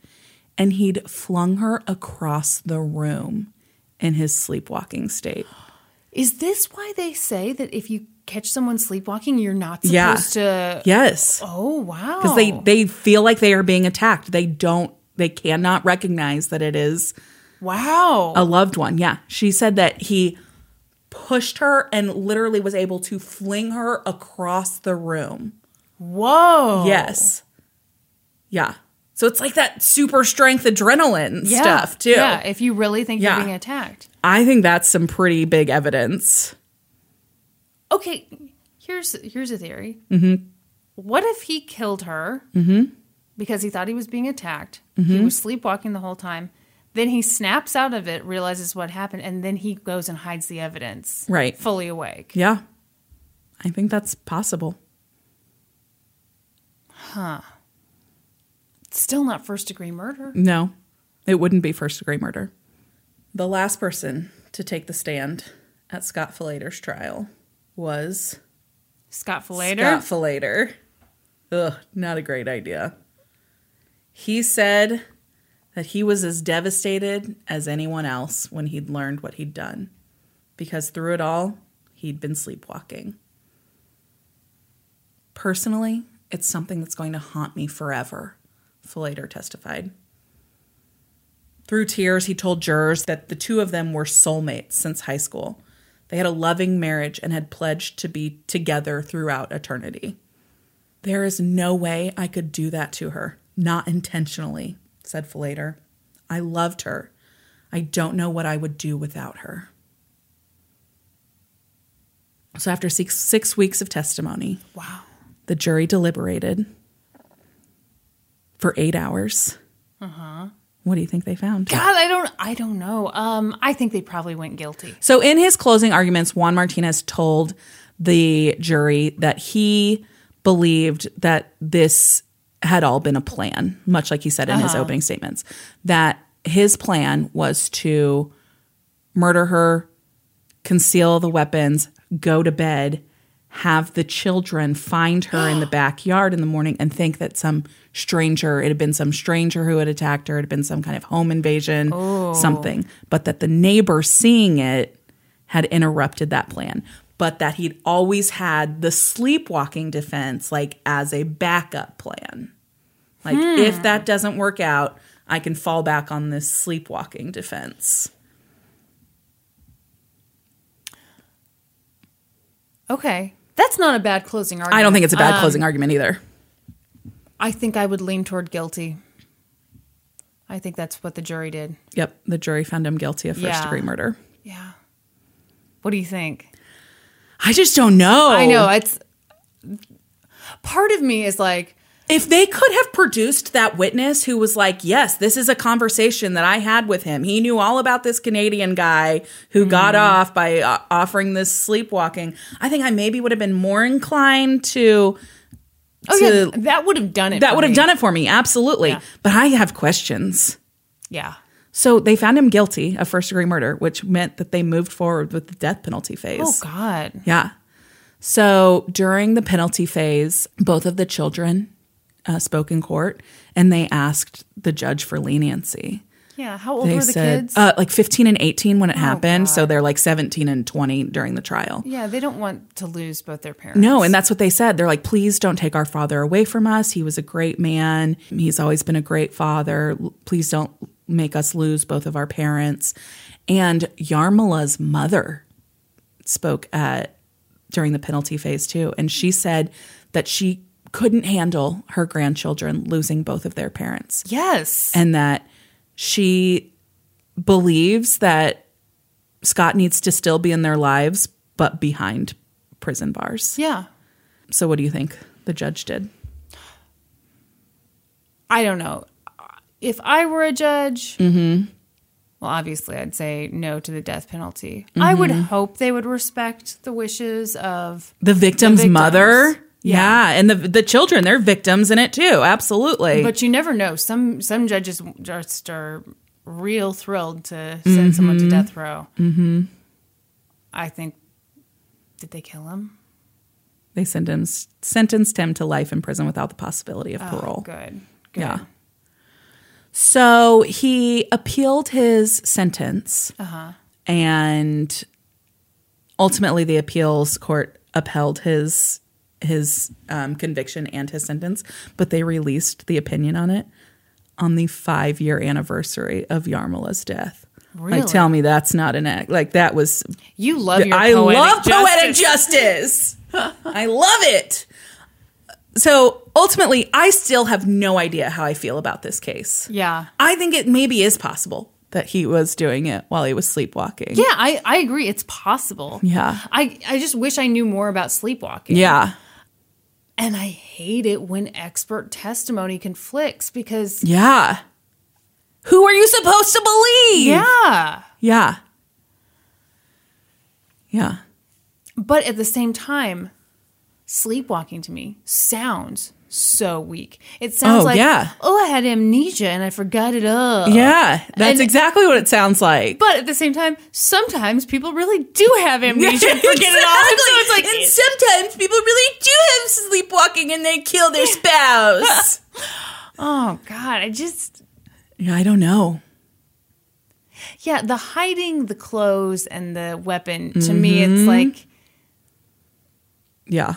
and he'd flung her across the room in his sleepwalking state. Is this why they say that if you catch someone sleepwalking, you're not Yeah. supposed to? Yes. Oh wow! Because they, they feel like they are being attacked. They don't, they cannot recognize that it is wow. a loved one. Yeah. She said that he pushed her and literally was able to fling her across the room. Whoa. Yes. Yeah. So it's like that super strength adrenaline Yeah. stuff too. Yeah. If you really think Yeah. you're being attacked. I think that's some pretty big evidence. Okay. Here's here's a theory. Mm-hmm. What if he killed her Mm-hmm. because he thought he was being attacked? He was sleepwalking the whole time. Then he snaps out of it, realizes what happened, and then he goes and hides the evidence. Right. Fully awake. Yeah. I think that's possible. Huh. Still not first degree murder. No, it wouldn't be first degree murder. The last person to take the stand at Scott Falater's trial was Scott Falater. Scott Falater. Ugh, not a great idea. He said that he was as devastated as anyone else when he'd learned what he'd done, because through it all, he'd been sleepwalking. Personally, it's something that's going to haunt me forever, Falater testified. Through tears, he told jurors that the two of them were soulmates since high school. They had a loving marriage and had pledged to be together throughout eternity. There is no way I could do that to her, not intentionally, said Falater. I loved her. I don't know what I would do without her. So after six, six weeks of testimony, Wow. the jury deliberated for eight hours. Uh huh. What do you think they found? God, I don't I don't know. Um I think they probably went guilty. So, in his closing arguments, Juan Martinez told the jury that he believed that this had all been a plan, much like he said in his uh-huh. opening statements, that his plan was to murder her, conceal the weapons, go to bed, have the children find her in the backyard in the morning and think that some stranger, it had been some stranger who had attacked her, it had been some kind of home invasion, oh. something, but that the neighbor seeing it had interrupted that plan. But that he'd always had the sleepwalking defense like as a backup plan. Like if that doesn't work out, I can fall back on this sleepwalking defense. Okay. That's not a bad closing argument. I don't think it's a bad Um, closing argument either. I think I would lean toward guilty. I think that's what the jury did. Yep, the jury found him guilty of first Yeah. degree murder. Yeah. What do you think? I just don't know. I know it's part of me is like If they could have produced that witness who was like, yes, this is a conversation that I had with him. He knew all about this Canadian guy who got off by uh, offering this sleepwalking. I think I maybe would have been more inclined to. oh to- yeah, that would have done it. that for would have done it for me, absolutely. Yeah. But I have questions. Yeah. So they found him guilty of first degree murder, which meant that they moved forward with the death penalty phase. Oh God. Yeah. So during the penalty phase, both of the children uh, spoke in court and they asked the judge for leniency. Yeah. How old They were the said kids? Oh, Uh, like 15 and 18 when it happened. So they're like 17 and 20 during the trial. yeah, they don't want to lose both their parents. No, and that's what they said. They're like, please don't take our father away from us. He was a great man. He's always been a great father. Please don't make us lose both of our parents. And Yarmila's mother spoke at during the penalty phase too, and she said that she couldn't handle her grandchildren losing both of their parents Yes. and that she believes that Scott needs to still be in their lives, but behind prison bars. yeah. So, what do you think the judge did? I don't know. If I were a judge, Mm-hmm. well, obviously I'd say no to the death penalty. I would Mm-hmm. hope they would respect the wishes of The victim's victims. mother? Yeah. Yeah. and the the children, they're victims in it too. Absolutely. But you never know. Some some judges just are real thrilled to send someone to death row. Mm-hmm. I think. Did they kill him? they sentenced sentenced him to life in prison without the possibility of parole. Oh, Good. Good. Yeah. So he appealed his sentence, and ultimately the appeals court upheld his his um, conviction and his sentence, but they released the opinion on it on the five year anniversary of Yarmila's death. Really? Like, tell me that's not an act. Like that was. You love your I love poetic justice. justice. I love it. So ultimately, I still have no idea how I feel about this case. Yeah. I think it maybe is possible that he was doing it while he was sleepwalking. Yeah, I, I agree. It's possible. Yeah. I, I just wish I knew more about sleepwalking. Yeah. And I hate it when expert testimony conflicts because, Yeah. Who are you supposed to believe? yeah. Yeah. Yeah. But at the same time, sleepwalking to me sounds so weak. It sounds Oh, like, yeah. oh, I had amnesia and I forgot it all. Yeah. That's And- exactly what it sounds like. But at the same time, sometimes people really do have amnesia and forget it all. So it's like, and sometimes people really do have sleepwalking and they kill their spouse. oh God, I just, yeah, I don't know. yeah, the hiding the clothes and the weapon, to me, it's mm-hmm. like, Yeah.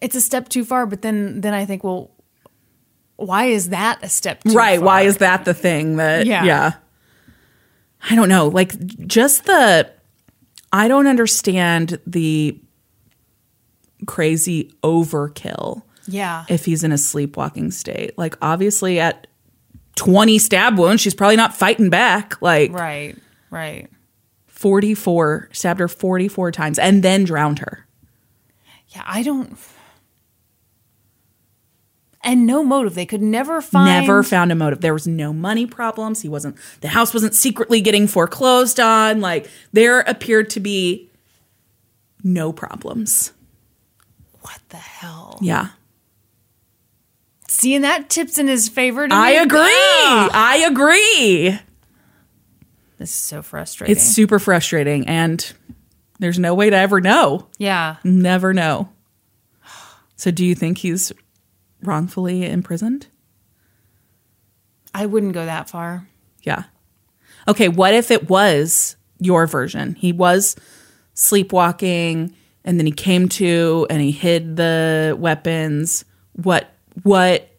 It's a step too far. But then, then I think, well, why is that a step too far? right. far? Why is that the thing that, Yeah. yeah. I don't know. Like, just the, I don't understand the crazy overkill Yeah. if he's in a sleepwalking state. Like, obviously, at 20 stab wounds. She's probably not fighting back. Like Right. Right. 44, stabbed her 44 times and then drowned her. Yeah, I don't. And no motive. They could never find. Never found a motive. There was no money problems. He wasn't, the house wasn't secretly getting foreclosed on. Like there appeared to be no problems. What the hell? Yeah. Seeing that tips in his favor. I me. agree. I agree. this is so frustrating. It's super frustrating and there's no way to ever know. yeah. Never know. So do you think he's wrongfully imprisoned? I wouldn't go that far. Yeah. Okay, what if it was your version? He was sleepwalking and then he came to and he hid the weapons. What what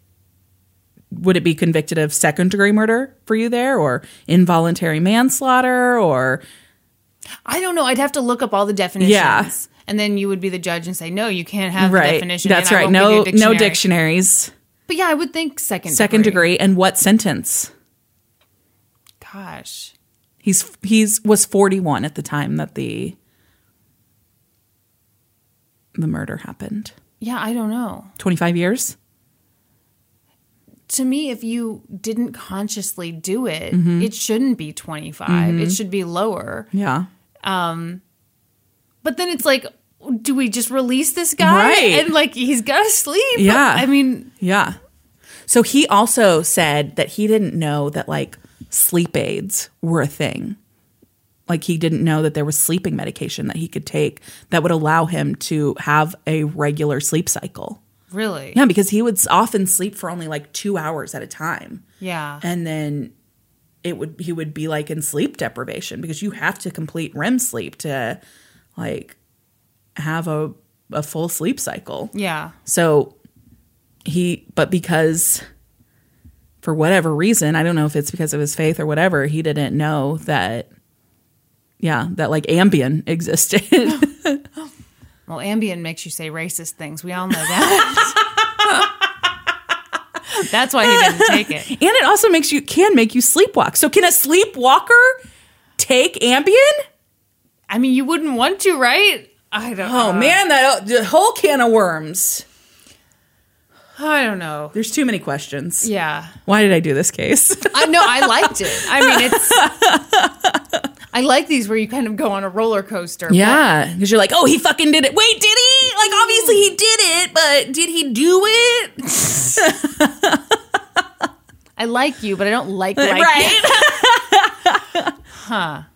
would it be convicted of second degree murder for you there or involuntary manslaughter or I don't know. I'd have to look up all the definitions. Yeah. And then you would be the judge and say, no, you can't have the right? definition. That's right. won't give you No a no dictionaries. But yeah, I would think second Second degree and what sentence? Gosh. He's he's was 41 at the time that the the murder happened. Yeah, I don't know. 25 years? To me, if you didn't consciously do it, Mm-hmm. it shouldn't be 25. It should be lower. Yeah. But then it's like, do we just release this guy? Right. And like, he's got to sleep. Yeah. I mean, Yeah. So he also said that he didn't know that like sleep aids were a thing. Like he didn't know that there was sleeping medication that he could take that would allow him to have a regular sleep cycle. really? Yeah, because he would often sleep for only like 2 hours at a time. Yeah. and then it would he would be like in sleep deprivation because you have to complete REM sleep to like have a a full sleep cycle. yeah. So he but because for whatever reason, I don't know if it's because of his faith or whatever, he didn't know that yeah, that like Ambien existed. Well, Ambien makes you say racist things. We all know that. That's why he didn't take it. and it also makes you can make you sleepwalk. So can a sleepwalker take Ambien? I mean, you wouldn't want to, right? I don't. Oh uh, man, that uh, the whole can of worms. I don't know. There's too many questions. Yeah. Why did I do this case? I know. I liked it. I mean, it's. I like these where you kind of go on a roller coaster. yeah, because you're like, oh, he fucking did it. Wait, did he? Like, obviously he did it, but did he do it? I like you, but I don't like like right.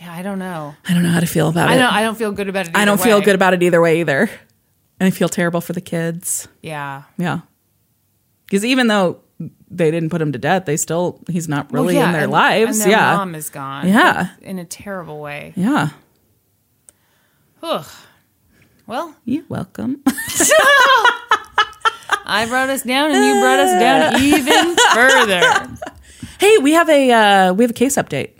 Yeah, I don't know. I don't know how to feel about I it. don't. I don't feel good about it. I don't either feel way. good about it either way either, and I feel terrible for the kids. Yeah. Yeah, because even though they didn't put him to death, they still he's not really yeah, in their and- lives. And their yeah, mom is gone. Yeah. In a terrible way. yeah. Ugh. Well, You're welcome. I brought us down, and you brought us down even further. hey, we have a uh, we have a case update.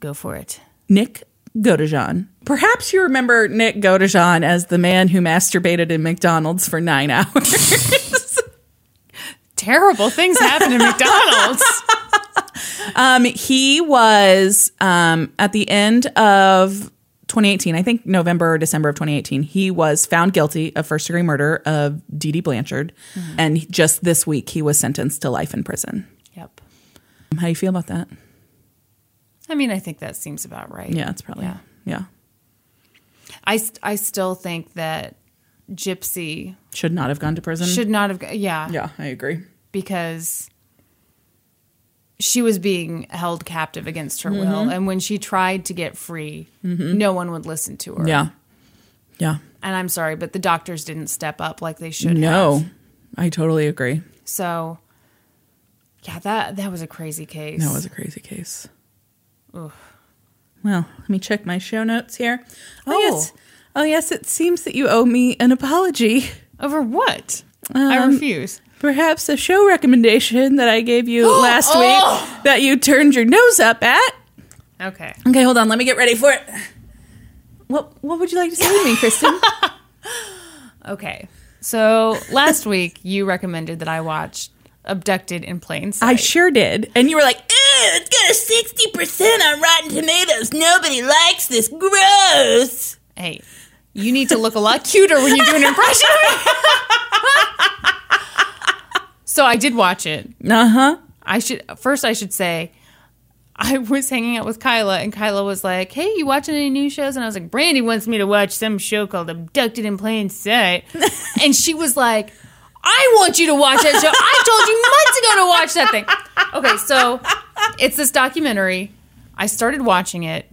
Go for it. Nick Godejohn. Perhaps you remember Nick Godejohn as the man who masturbated in McDonald's for nine hours. Terrible things happen in McDonald's. um, he was um, at the end of 2018, I think November or December of 2018, he was found guilty of first degree murder of Dee Dee Blanchard. And just this week, he was sentenced to life in prison. yep. How do you feel about that? I mean, I think that seems about right. Yeah, it's probably, Yeah. yeah. I, I still think that Gypsy Should not have gone to prison. should not have. Yeah. Yeah, I agree. Because she was being held captive against her will. Mm-hmm. And when she tried to get free, no one would listen to her. Yeah. Yeah. And I'm sorry, but the doctors didn't step up like they should No, have. I totally agree. So, yeah, that that was a crazy case. That was a crazy case. Well, let me check my show notes here. Oh, Oh. yes. Oh yes, it seems that you owe me an apology. Over what? I Um, refuse. Perhaps a show recommendation that I gave you last Oh. week that you turned your nose up at. Okay. Okay, hold on. Let me get ready for it. What What would you like to say to me, Kristin? Okay. So last week you recommended that I watch abducted in plain sight. I sure did. And you were like, Ew, it's got a 60% on Rotten Tomatoes. Nobody likes this. Gross. hey, you need to look a lot cuter when you do an impression so I did watch it. Uh huh. I should first I should say I was hanging out with Kyla and Kyla was like, "Hey, you watching any new shows?" And I was like, "Brandi wants me to watch some show called Abducted in Plain Sight." and she was like, "I want you to watch that show. I told you months ago to watch that thing." Okay, so it's this documentary. I started watching it.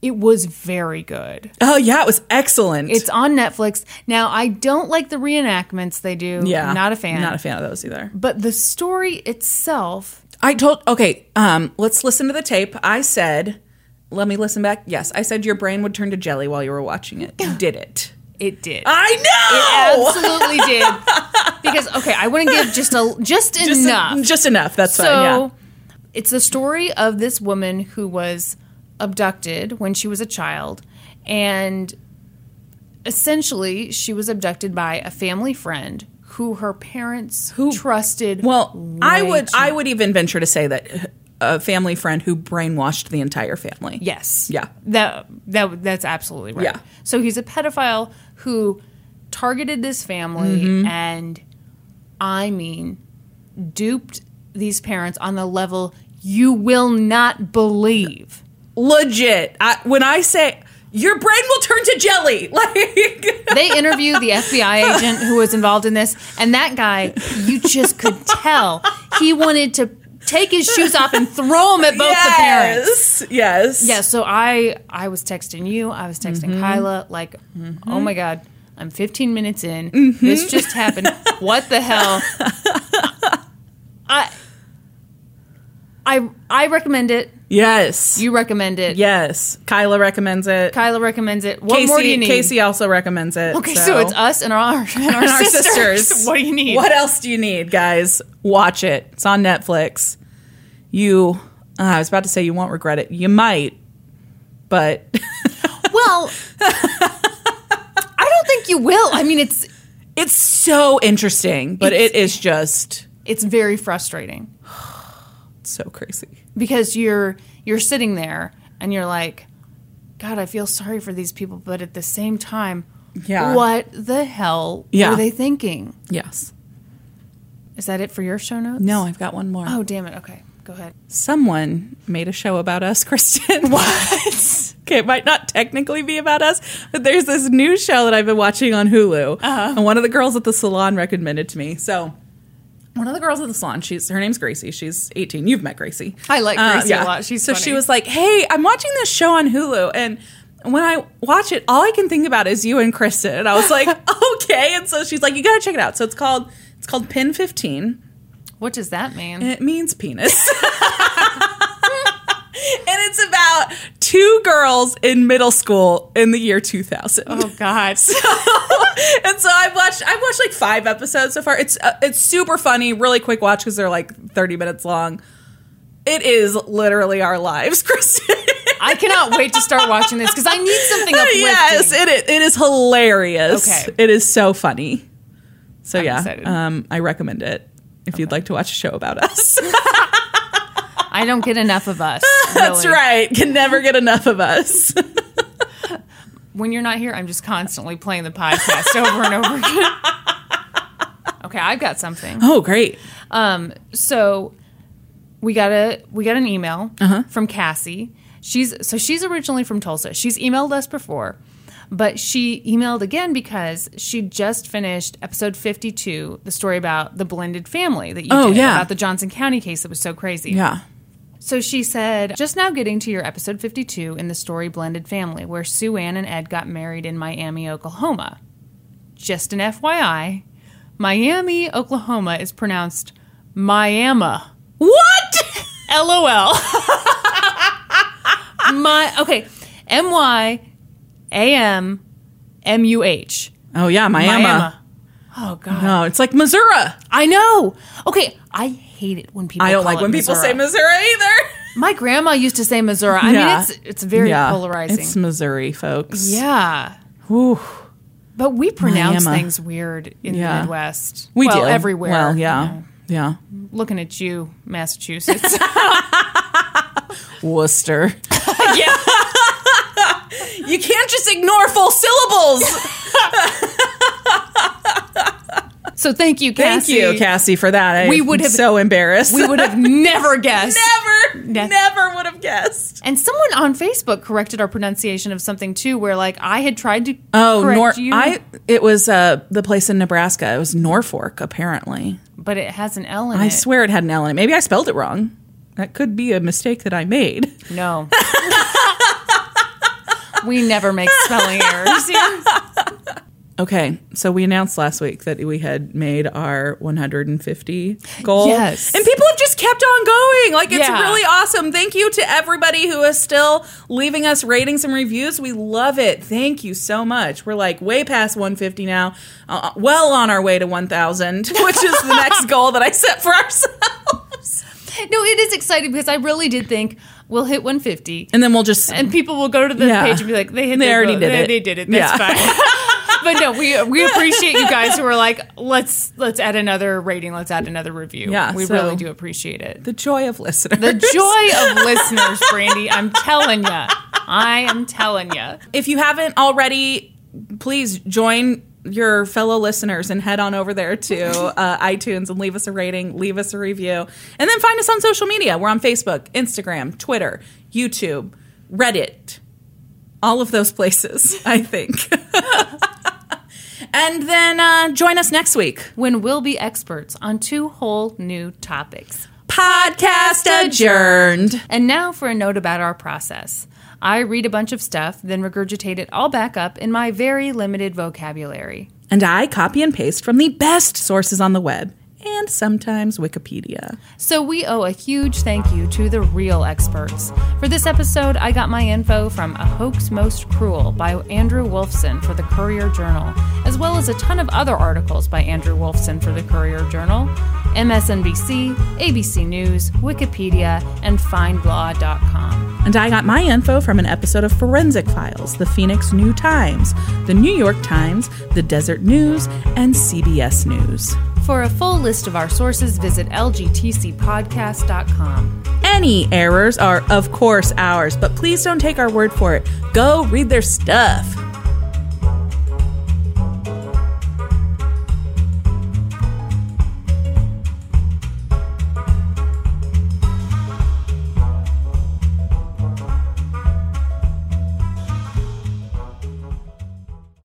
It was very good. Oh, yeah, it was excellent. It's on Netflix. Now, I don't like the reenactments they do. yeah. Not a fan. Not a fan of those either. But the story itself I told, okay, um, let's listen to the tape. I said, let me listen back. Yes, I said your brain would turn to jelly while you were watching it. You did it. It did. I know. it absolutely did. Because okay, I want to give just a just, just enough. just enough. That's so fine. Yeah. it's the story of this woman who was abducted when she was a child, and essentially she was abducted by a family friend who her parents who trusted. Well, I would too- I would even venture to say that a family friend who brainwashed the entire family. Yes. Yeah. That that that's absolutely right. Yeah. So he's a pedophile who targeted this family Mm-hmm. and I mean duped these parents on the level you will not believe. Legit. I, when I say your brain will turn to jelly, like They interviewed the FBI agent who was involved in this and that guy you just could tell he wanted to take his shoes off and throw them at both the parents. yes, yes, Yeah, so I I was texting you, I was texting Mm-hmm. Kyla, like, oh my god, I'm 15 minutes in. Mm-hmm. This just happened. what the hell? I I I recommend it. yes, You recommend it. yes. Kyla recommends it. Kyla recommends it. What Casey, more do you need? Casey also recommends it. okay, so. it's us and our and our, and our sisters. sisters. what do you need? What else do you need, guys? Watch it. It's on Netflix. You, uh, I was about to say you won't regret it. You might, but Well, I don't think you will. I mean, it's it's so interesting. But It's- just it's very frustrating. so crazy. because you're you're sitting there and you're like god i feel sorry for these people but at the same time Yeah. what the hell Yeah. were they thinking Yes. is that it for your show notes No, I've got one more. oh damn it okay go ahead Someone made a show about us, Kristin. What? okay, it might not technically be about us, but there's this new show that I've been watching on Hulu, Uh-huh. and one of the girls at the salon recommended to me. So, one of the girls at the salon, she's her name's Gracie. She's 18. You've met Gracie. Uh, I like Gracie a lot. She's so funny. she was like, "Hey, I'm watching this show on Hulu, and." When I watch it, all I can think about is you and Kristin. And I was like, okay. And so she's like, you gotta check it out. So it's called it's called PEN15. What does that mean It means penis. and it's about two girls in middle school in the year 2000. oh god and so I've watched I've watched like 5 episodes so far. It's uh, it's super funny, really quick watch cuz they're like 30 minutes long. It is literally our lives, Kristin. i cannot wait to start watching this because i need something uplifting yes, it is, it is hilarious. Okay. It is so funny. So I'm yeah, um I recommend it if you'd like to watch a show about us. i don't get enough of us That's right. Can never get enough of us. when you're not here i'm just constantly playing the podcast over and over again okay i've got something Oh, great. Um, so we got a we got an email Uh-huh. from Cassie. She's so she's originally from Tulsa. She's emailed us before, but she emailed again because she just finished episode fifty two, the story about the blended family that you Oh, did yeah. about the Johnson County case that was so crazy. Yeah. So she said, just now getting to your episode 52 in the story Blended Family, where Sue Ann and Ed got married in Miami, Oklahoma. Just an FYI, Miami, Oklahoma is pronounced Miami. What? LOL. My okay, M Y A M M U H. Oh yeah, Miami. Miami. Oh god. No, it's like Missouri. I know. Okay, I hate it when people I don't like when people say Missouri either. My grandma used to say Missouri. I Yeah. mean, it's it's very yeah, polarizing. It's Missouri, folks. yeah. Whew. But we pronounce Miami. things weird in Yeah. the Midwest. We well, do everywhere. Well, yeah, you know. yeah. Looking at you, Massachusetts. Worcester. yeah. You can't just ignore full syllables. So thank you, Thank Cassie. you, Cassie, for that. We I'm would have- so embarrassed. We would have never guessed. never, Ne- never would have guessed. And someone on Facebook corrected our pronunciation of something too, where like I had tried to Oh, Nor- you, I. It was uh, the place in Nebraska. It was Norfolk, apparently. but it has an L in I it. I swear it had an L in it. Maybe I spelled it wrong. That could be a mistake that I made. No. we never make spelling errors here. Okay, so we announced last week that we had made our 150 goal. Yes. And people have just kept on going. Like, it's Yeah. really awesome. Thank you to everybody who is still leaving us ratings and reviews. We love it. Thank you so much. We're like way past 150 now, uh, well on our way to 1,000, which is the next goal that I set for ourselves. No, it is exciting because I really did think we'll hit 150. And then we'll just. and people will go to the Yeah. page and be like, "They hit. They already goal. did they, it. They did it. That's Yeah. fine." but no, we we appreciate you guys who are like, "Let's let's add another rating. Let's add another review." Yeah, we so- really do appreciate it. the joy of listeners. The joy of listeners, Brandi. I'm telling you, I am telling you. if you haven't already, please join your fellow listeners and head on over there to uh, iTunes and leave us a rating, leave us a review, and then find us on social media. We're on Facebook, Instagram, Twitter, YouTube, Reddit, all of those places, I think. and then uh, join us next week. When we'll be experts on two whole new topics. Podcast adjourned. And now for a note about our process. I read a bunch of stuff, then regurgitate it all back up in my very limited vocabulary. And I copy and paste from the best sources on the web and sometimes Wikipedia. So we owe a huge thank you to the real experts. For this episode, I got my info from A Hoax Most Cruel by Andrew Wolfson for the Courier Journal, as well as a ton of other articles by Andrew Wolfson for the Courier Journal, MSNBC, ABC News, Wikipedia, and FindLaw.com. And I got my info from an episode of Forensic Files, the Phoenix New Times, the New York Times, the Desert News, and CBS News. For a full list of our sources, visit lgtcpodcast.com. Any errors are, of course, ours, but please don't take our word for it. Go read their stuff.